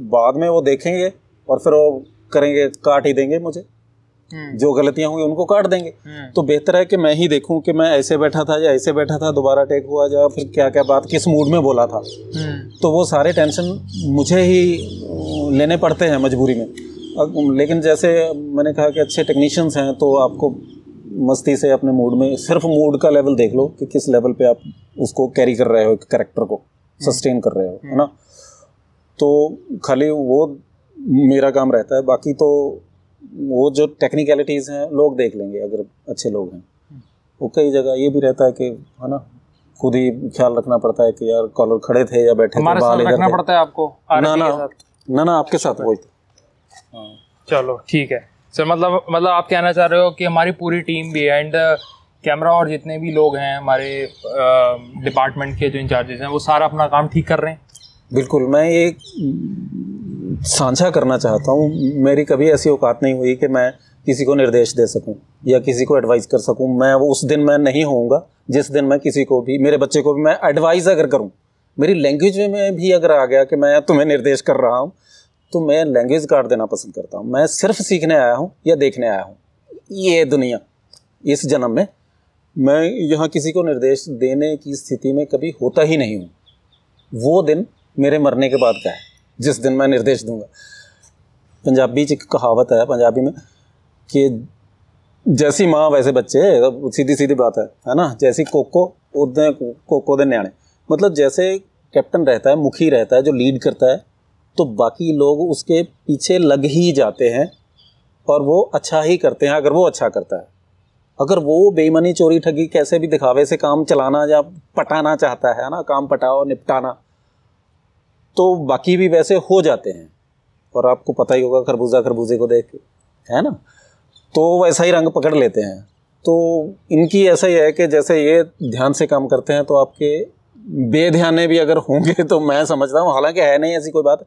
बाद में वो देखेंगे और फिर वो करेंगे काट ही देंगे मुझे हम्म। जो गलतियाँ हुई उनको काट देंगे हम्म। तो बेहतर है कि मैं ही देखूँ कि मैं ऐसे बैठा था या ऐसे बैठा था दोबारा टेक हुआ या फिर क्या क्या बात किस मूड में बोला था हम्म। तो वो सारे टेंशन मुझे ही लेने पड़ते हैं मजबूरी में लेकिन जैसे मैंने कहा कि अच्छे टेक्नीशियंस हैं तो आपको मस्ती से अपने मूड में सिर्फ़ मूड का लेवल देख लो कि किस लेवल पे आप उसको कैरी कर रहे हो कैरेक्टर को सस्टेन कर रहे हो है ना? तो खाली वो मेरा काम रहता है बाकी तो वो जो टेक्निकलिटीज़ हैं लोग देख लेंगे अगर अच्छे लोग हैं। वो कई जगह ये भी रहता है कि है ना खुद ही ख्याल रखना पड़ता है कि यार कॉलर खड़े थे या बैठे थे बाल रखना पड़ता है आपको ना ना ना ना आपके साथ वही हाँ चलो। ठीक है। सर मतलब मतलब आप कहना चाह रहे हो कि हमारी पूरी टीम भी एंड कैमरा और जितने भी लोग हैं हमारे डिपार्टमेंट के जो इंचार्जेस हैं, वो सारा अपना काम ठीक कर रहे हैं? बिल्कुल, मैं एक साझा करना चाहता हूँ। मेरी कभी ऐसी औकात नहीं हुई कि मैं किसी को निर्देश दे सकूँ या किसी को एडवाइस कर सकूँ। मैं वो उस दिन मैं नहीं होऊँगा, जिस दिन मैं किसी को भी, मेरे बच्चे को भी मैं एडवाइस अगर करूँ। मेरी लैंग्वेज में भी अगर आ गया कि मैं तुम्हें निर्देश कर रहा हूँ तो मैं लैंग्वेज कार्ड देना पसंद करता हूँ। मैं सिर्फ़ सीखने आया हूँ या देखने आया हूँ? ये दुनिया, इस जन्म में मैं यहाँ किसी को निर्देश देने की स्थिति में कभी होता ही नहीं हूँ। वो दिन मेरे मरने के बाद का है, जिस दिन मैं निर्देश दूँगा। पंजाबी च एक कहावत है, पंजाबी में कि जैसी माँ वैसे बच्चे सीधी सीधी बात है है ना? जैसी कोको उदे कोको दे न्याणे। मतलब जैसे कैप्टन रहता है, मुखी रहता है, जो लीड करता है तो बाकी लोग उसके पीछे लग ही जाते हैं और वो अच्छा ही करते हैं, अगर वो अच्छा करता है। अगर वो बेईमानी, चोरी ठगी कैसे भी दिखावे से काम चलाना या पटाना चाहता है ना, काम पटाओ, निपटाना तो बाकी भी वैसे हो जाते हैं। और आपको पता ही होगा, खरबूजा खरबूजे को देख, है ना तो वैसा ही रंग पकड़ लेते हैं। तो इनकी ऐसा ही है कि जैसे ये ध्यान से काम करते हैं तो आपके बेध्याने भी अगर होंगे तो मैं समझता हूँ, हालाँकि है नहीं ऐसी कोई बात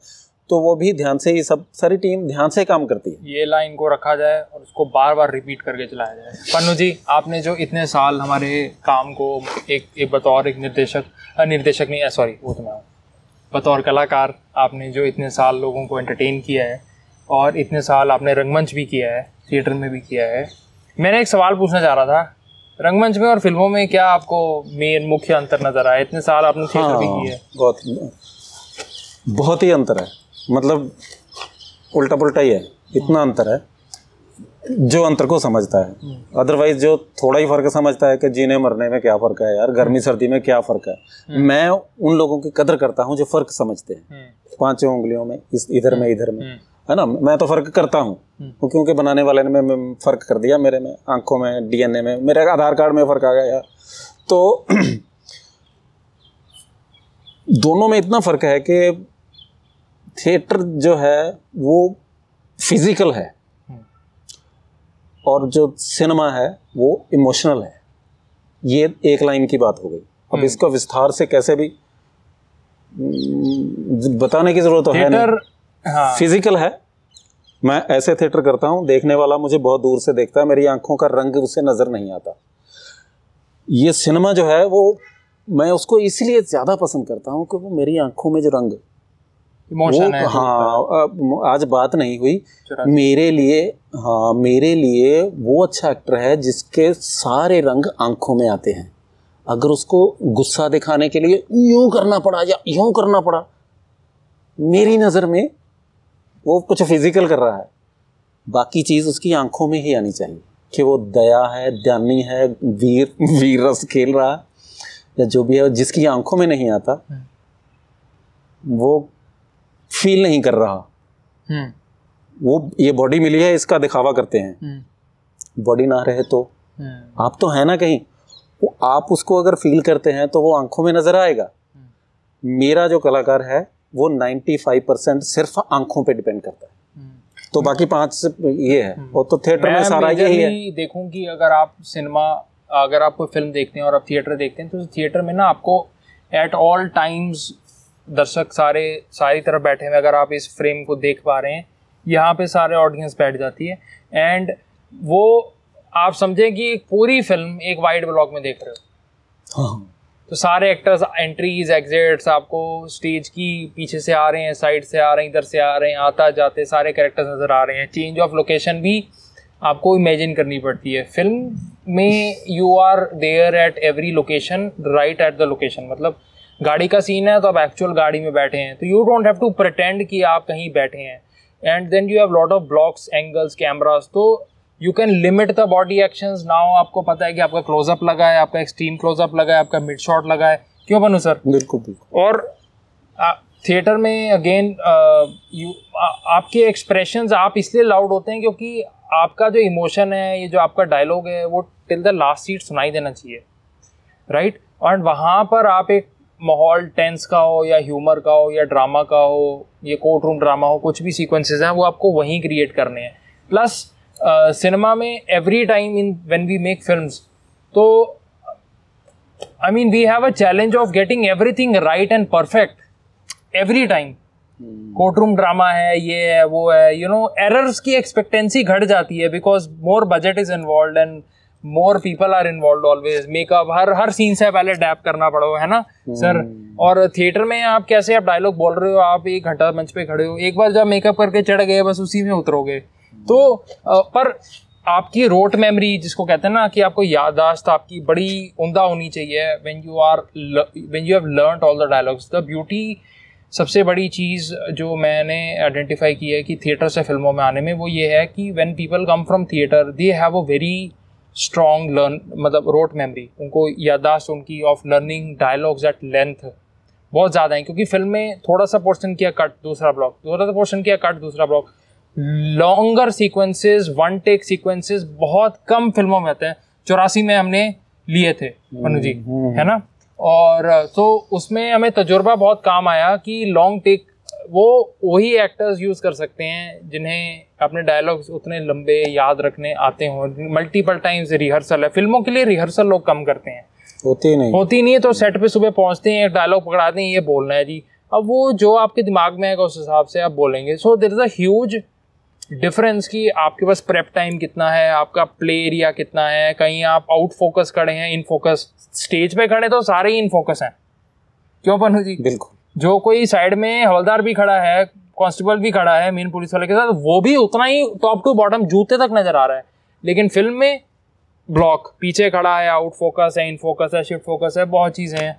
तो वो भी ध्यान से ही सब, सारी टीम ध्यान से काम करती है। ये लाइन को रखा जाए और उसको बार बार रिपीट करके चलाया जाए। पन्नू जी, आपने जो इतने साल हमारे काम को एक एक बतौर एक निर्देशक निर्देशक नहीं सॉरी वो तो मैं बतौर कलाकार आपने जो इतने साल लोगों को एंटरटेन किया है और इतने साल आपने रंगमंच भी किया है थिएटर में भी किया है। मैंने एक सवाल पूछना चाह रहा था रंगमंच में और फ़िल्मों में क्या आपको मेन मुख्य अंतर नज़र आया इतने साल आपने थिएटर हाँ, भी किया है। बहुत बहुत ही अंतर है। मतलब उल्टा पुल्टा ही है। इतना अंतर है। जो अंतर को समझता है। अदरवाइज़ जो थोड़ा ही फ़र्क समझता है कि जीने मरने में क्या फ़र्क है यार गर्मी सर्दी में क्या फ़र्क है। हम्म। मैं उन लोगों की कदर करता हूँ जो फ़र्क समझते हैं। हम्म। पाँचों उंगलियों में इस इधर में इधर में। हम्म। है ना? मैं तो फ़र्क करता हूँ। क्योंकि बनाने वाले ने मैं फ़र्क कर दिया मेरे में आँखों में डीएनए में मेरे आधार कार्ड में फ़र्क आ गया यार। तो दोनों में इतना फ़र्क है कि थिएटर जो है वो फ़िज़िकल है। और जो सिनेमा है वो इमोशनल है। ये एक लाइन की बात हो गई। अब हम्म। इसको विस्तार से कैसे भी हम्म, बताने की ज़रूरत तो है नहीं। हाँ। फ़िज़िकल है। मैं ऐसे थिएटर करता हूँ देखने वाला मुझे बहुत दूर से देखता है मेरी आँखों का रंग उसे नज़र नहीं आता। ये सिनेमा जो है वो मैं उसको इसलिए ज़्यादा पसंद करता हूँ कि वो मेरी आँखों में जो रंग इमोशन है हाँ आज बात नहीं हुई। मेरे लिए हाँ मेरे लिए वो अच्छा एक्टर है जिसके सारे रंग आँखों में आते हैं। अगर उसको गुस्सा दिखाने के लिए यूँ करना पड़ा या यूँ करना पड़ा मेरी नज़र में वो कुछ फ़िज़िकल कर रहा है। बाकी चीज़ उसकी आँखों में ही आनी चाहिए कि वो दया है ध्यानी है वीर वीर रस खेल रहा है या जो भी है जिसकी आँखों में नहीं आता वो फील नहीं कर रहा। हम्म। वो ये बॉडी मिली है इसका दिखावा करते हैं। हम्म। बॉडी ना रहे तो। हम्म। आप तो है ना कहीं। वो आप उसको अगर फील करते हैं तो वो आँखों में नज़र आएगा। मेरा जो कलाकार है वो 95 परसेंट सिर्फ़ आँखों पे डिपेंड करता है। हम्म। तो बाकी पाँच ये है। वो तो थिएटर में मैं सारा यही है। देखूँ कि अगर आप सिनेमा अगर आप कोई फ़िल्म देखते हैं और आप थिएटर देखते हैं तो थिएटर में ना आपको एट ऑल टाइम्स दर्शक सारे सारी तरफ़ बैठे हुए अगर आप इस फ्रेम को देख पा रहे हैं यहाँ पे सारे ऑडियंस बैठ जाती है। एंड वो आप समझें कि एक पूरी फ़िल्म एक वाइड ब्लॉक में देख रहे हो। हाँ। तो सारे एक्टर्स एंट्रीज एग्जिट्स आपको स्टेज की पीछे से आ रहे हैं साइड से आ रहे हैं इधर से आ रहे हैं आता जाते सारे कैरेक्टर्स नज़र आ रहे हैं। चेंज ऑफ़ लोकेशन भी आपको इमेजिन करनी पड़ती है। फ़िल्म में you are there at every location right at the location मतलब गाड़ी का सीन है तो आप एक्चुअल गाड़ी में बैठे हैं। तो you don't have to pretend कि आप कहीं बैठे हैं। And then you have lot of blocks angles cameras तो you can limit the body actions now आपको पता है कि आपका क्लोजअप लगा है आपका एक्सट्रीम क्लोजअप लगा है आपका मिड शॉट लगा है। क्यों बनू सर बिल्कुल बिल्कुल। और थिएटर में अगेन यू आपके एक्सप्रेशंस आप इसलिए लाउड होते हैं क्योंकि आपका जो इमोशन है ये जो आपका डायलॉग है वो टिल द लास्ट सीट सुनाई देना चाहिए। Right right? और वहाँ पर आप एक माहौल टेंस का हो या ह्यूमर का हो या ड्रामा का हो या कोर्ट रूम ड्रामा हो कुछ भी सीक्वेंसेस हैं वो आपको वहीं क्रिएट करने हैं। प्लस सिनेमा में every time in when we make film तो I mean we have a challenge of getting everything right and perfect every time court room drama है ये है वो है यू नो एरर्स की एक्सपेक्टेंसी घट जाती है because more budget is involve and more people are involve always makeup हर हर सीन से पहले डैप करना पड़ो है ना? सर और थिएटर में आप कैसे आप डायलॉग बोल रहे हो आप एक घंटा मंच पे खड़े हो एक बार जब मेकअप करके चढ़ गए बस उसी में उतरोगे। तो पर आपकी रोट मेमोरी जिसको कहते हैं ना कि आपको याददाश्त आपकी बड़ी उमदा होनी चाहिए when you are when you have learn all the dialogues the beauty सबसे बड़ी चीज़ जो मैंने आइडेंटिफाई की है कि थिएटर से फ़िल्मों में आने में वो ये है कि when people come from theatre they have a very strong learn मतलब रोट मेमोरी उनको याददाश्त उनकी of learning dialogues at length बहुत ज़्यादा है क्योंकि फ़िल्म में थोड़ा सा पोर्शन किया कट दूसरा ब्लॉक थोड़ा सा पोर्शन किया कट दूसरा block longer sequences one take sequences बहुत कम फ़िल्मों में आते हैं चौरासी में हमने लिए थे मनु जी है ना? और तो उसमें हमें तजुर्बा बहुत काम आया कि लॉन्ग टेक वो वही एक्टर्स यूज़ कर सकते हैं जिन्हें अपने डायलॉग्स उतने लंबे याद रखने आते हों। मल्टीपल टाइम्स रिहर्सल है। फ़िल्मों के लिए रिहर्सल लोग कम करते हैं। होती नहीं। होती नहीं है तो सेट पे सुबह पहुँचते हैं एक डायलॉग पकड़ाते हैं ये बोलना है जी। अब वो जो आपके दिमाग में आएगा उस हिसाब से आप बोलेंगे। So there is a huge difference कि आपके पास प्रेप टाइम कितना है आपका प्ले एरिया कितना है कहीं आप आउट फोकस खड़े हैं इन फोकस स्टेज पे खड़े तो सारे ही इन फोकस हैं। क्यों पन्नू जी? बिल्कुल। जो कोई साइड में हवलदार भी खड़ा है कांस्टेबल भी खड़ा है मेन पुलिस वाले के साथ, वो भी उतना ही टॉप टू बॉटम जूते तक नज़र आ रहा है। लेकिन फ़िल्म में ब्लॉक पीछे खड़ा है आउट फोकस है इन फोकस है शिफ्ट फोकस है, बहुत चीज़ें हैं।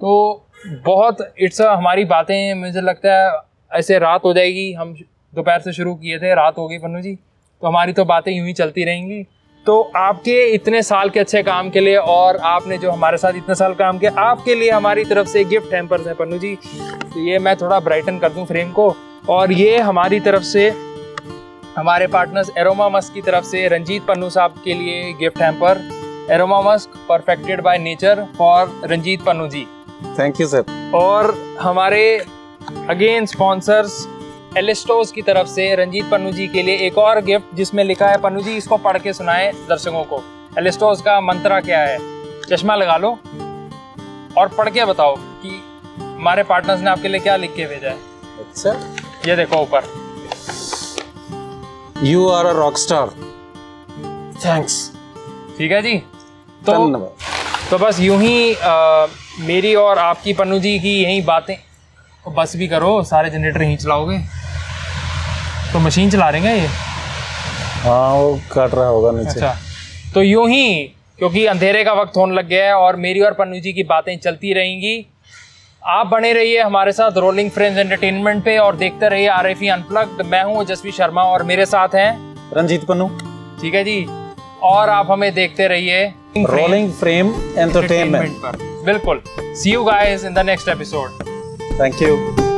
तो बहुत इट्स हमारी बातें, मुझे लगता है, ऐसे रात हो जाएगी, हम दोपहर से शुरू किए थे, रात हो गई पन्नू जी तो हमारी तो बातें यूँ ही चलती रहेंगी। तो आपके इतने साल के अच्छे काम के लिए और आपने जो हमारे साथ इतने साल काम किया आपके लिए हमारी तरफ़ से गिफ्ट हैम्पर्स है पन्नू जी। तो ये मैं थोड़ा ब्राइटन कर दूँ फ्रेम को। और ये हमारी तरफ़ से हमारे पार्टनर्स एरोमा मस्क की तरफ़ से रंजीत पन्नू साहब के लिए gift hamper. Aroma musk perfected by nature for Ranjit Pannu ji. Thank you sir और हमारे अगेन स्पॉन्सर्स एलिस्टोस की तरफ़ से रंजीत पन्नू जी के लिए एक और गिफ्ट जिसमें लिखा है पन्नू जी इसको पढ़ के सुनाए दर्शकों को। एलिस्टोस का मंत्रा क्या है? चश्मा लगा लो और पढ़ के बताओ कि हमारे पार्टनर्स ने आपके लिए क्या लिख के भेजा है। अच्छा। ये देखो ऊपर। You are a rock star thanks ठीक है जी? तो तो बस यूँ ही अ, मेरी और आपकी पन्नू जी की यही बातें। बस भी करो सारे जनरेटर यहीं चलाओगे। तो मशीन चला रहे हैं ये? हाँ वो काट रहा होगा नीचे। अच्छा तो यूँ ही क्योंकि अंधेरे का वक्त होने लग गया है और मेरी और पन्नू जी की बातें चलती रहेंगी। आप बने रहिए हमारे साथ रोलिंग फ्रेंड्स एंटरटेनमेंट पे और देखते रहिए आर एफ़ अनप्लग्ड मैं हूँ ओजस्वी शर्मा और मेरे साथ हैं। रंजीत पन्नू। ठीक है जी? और आप हमें देखते रहिए रोलिंग फ्रेम एंटरटेनमेंट पर। बिल्कुल। See you guys in the next episode thank you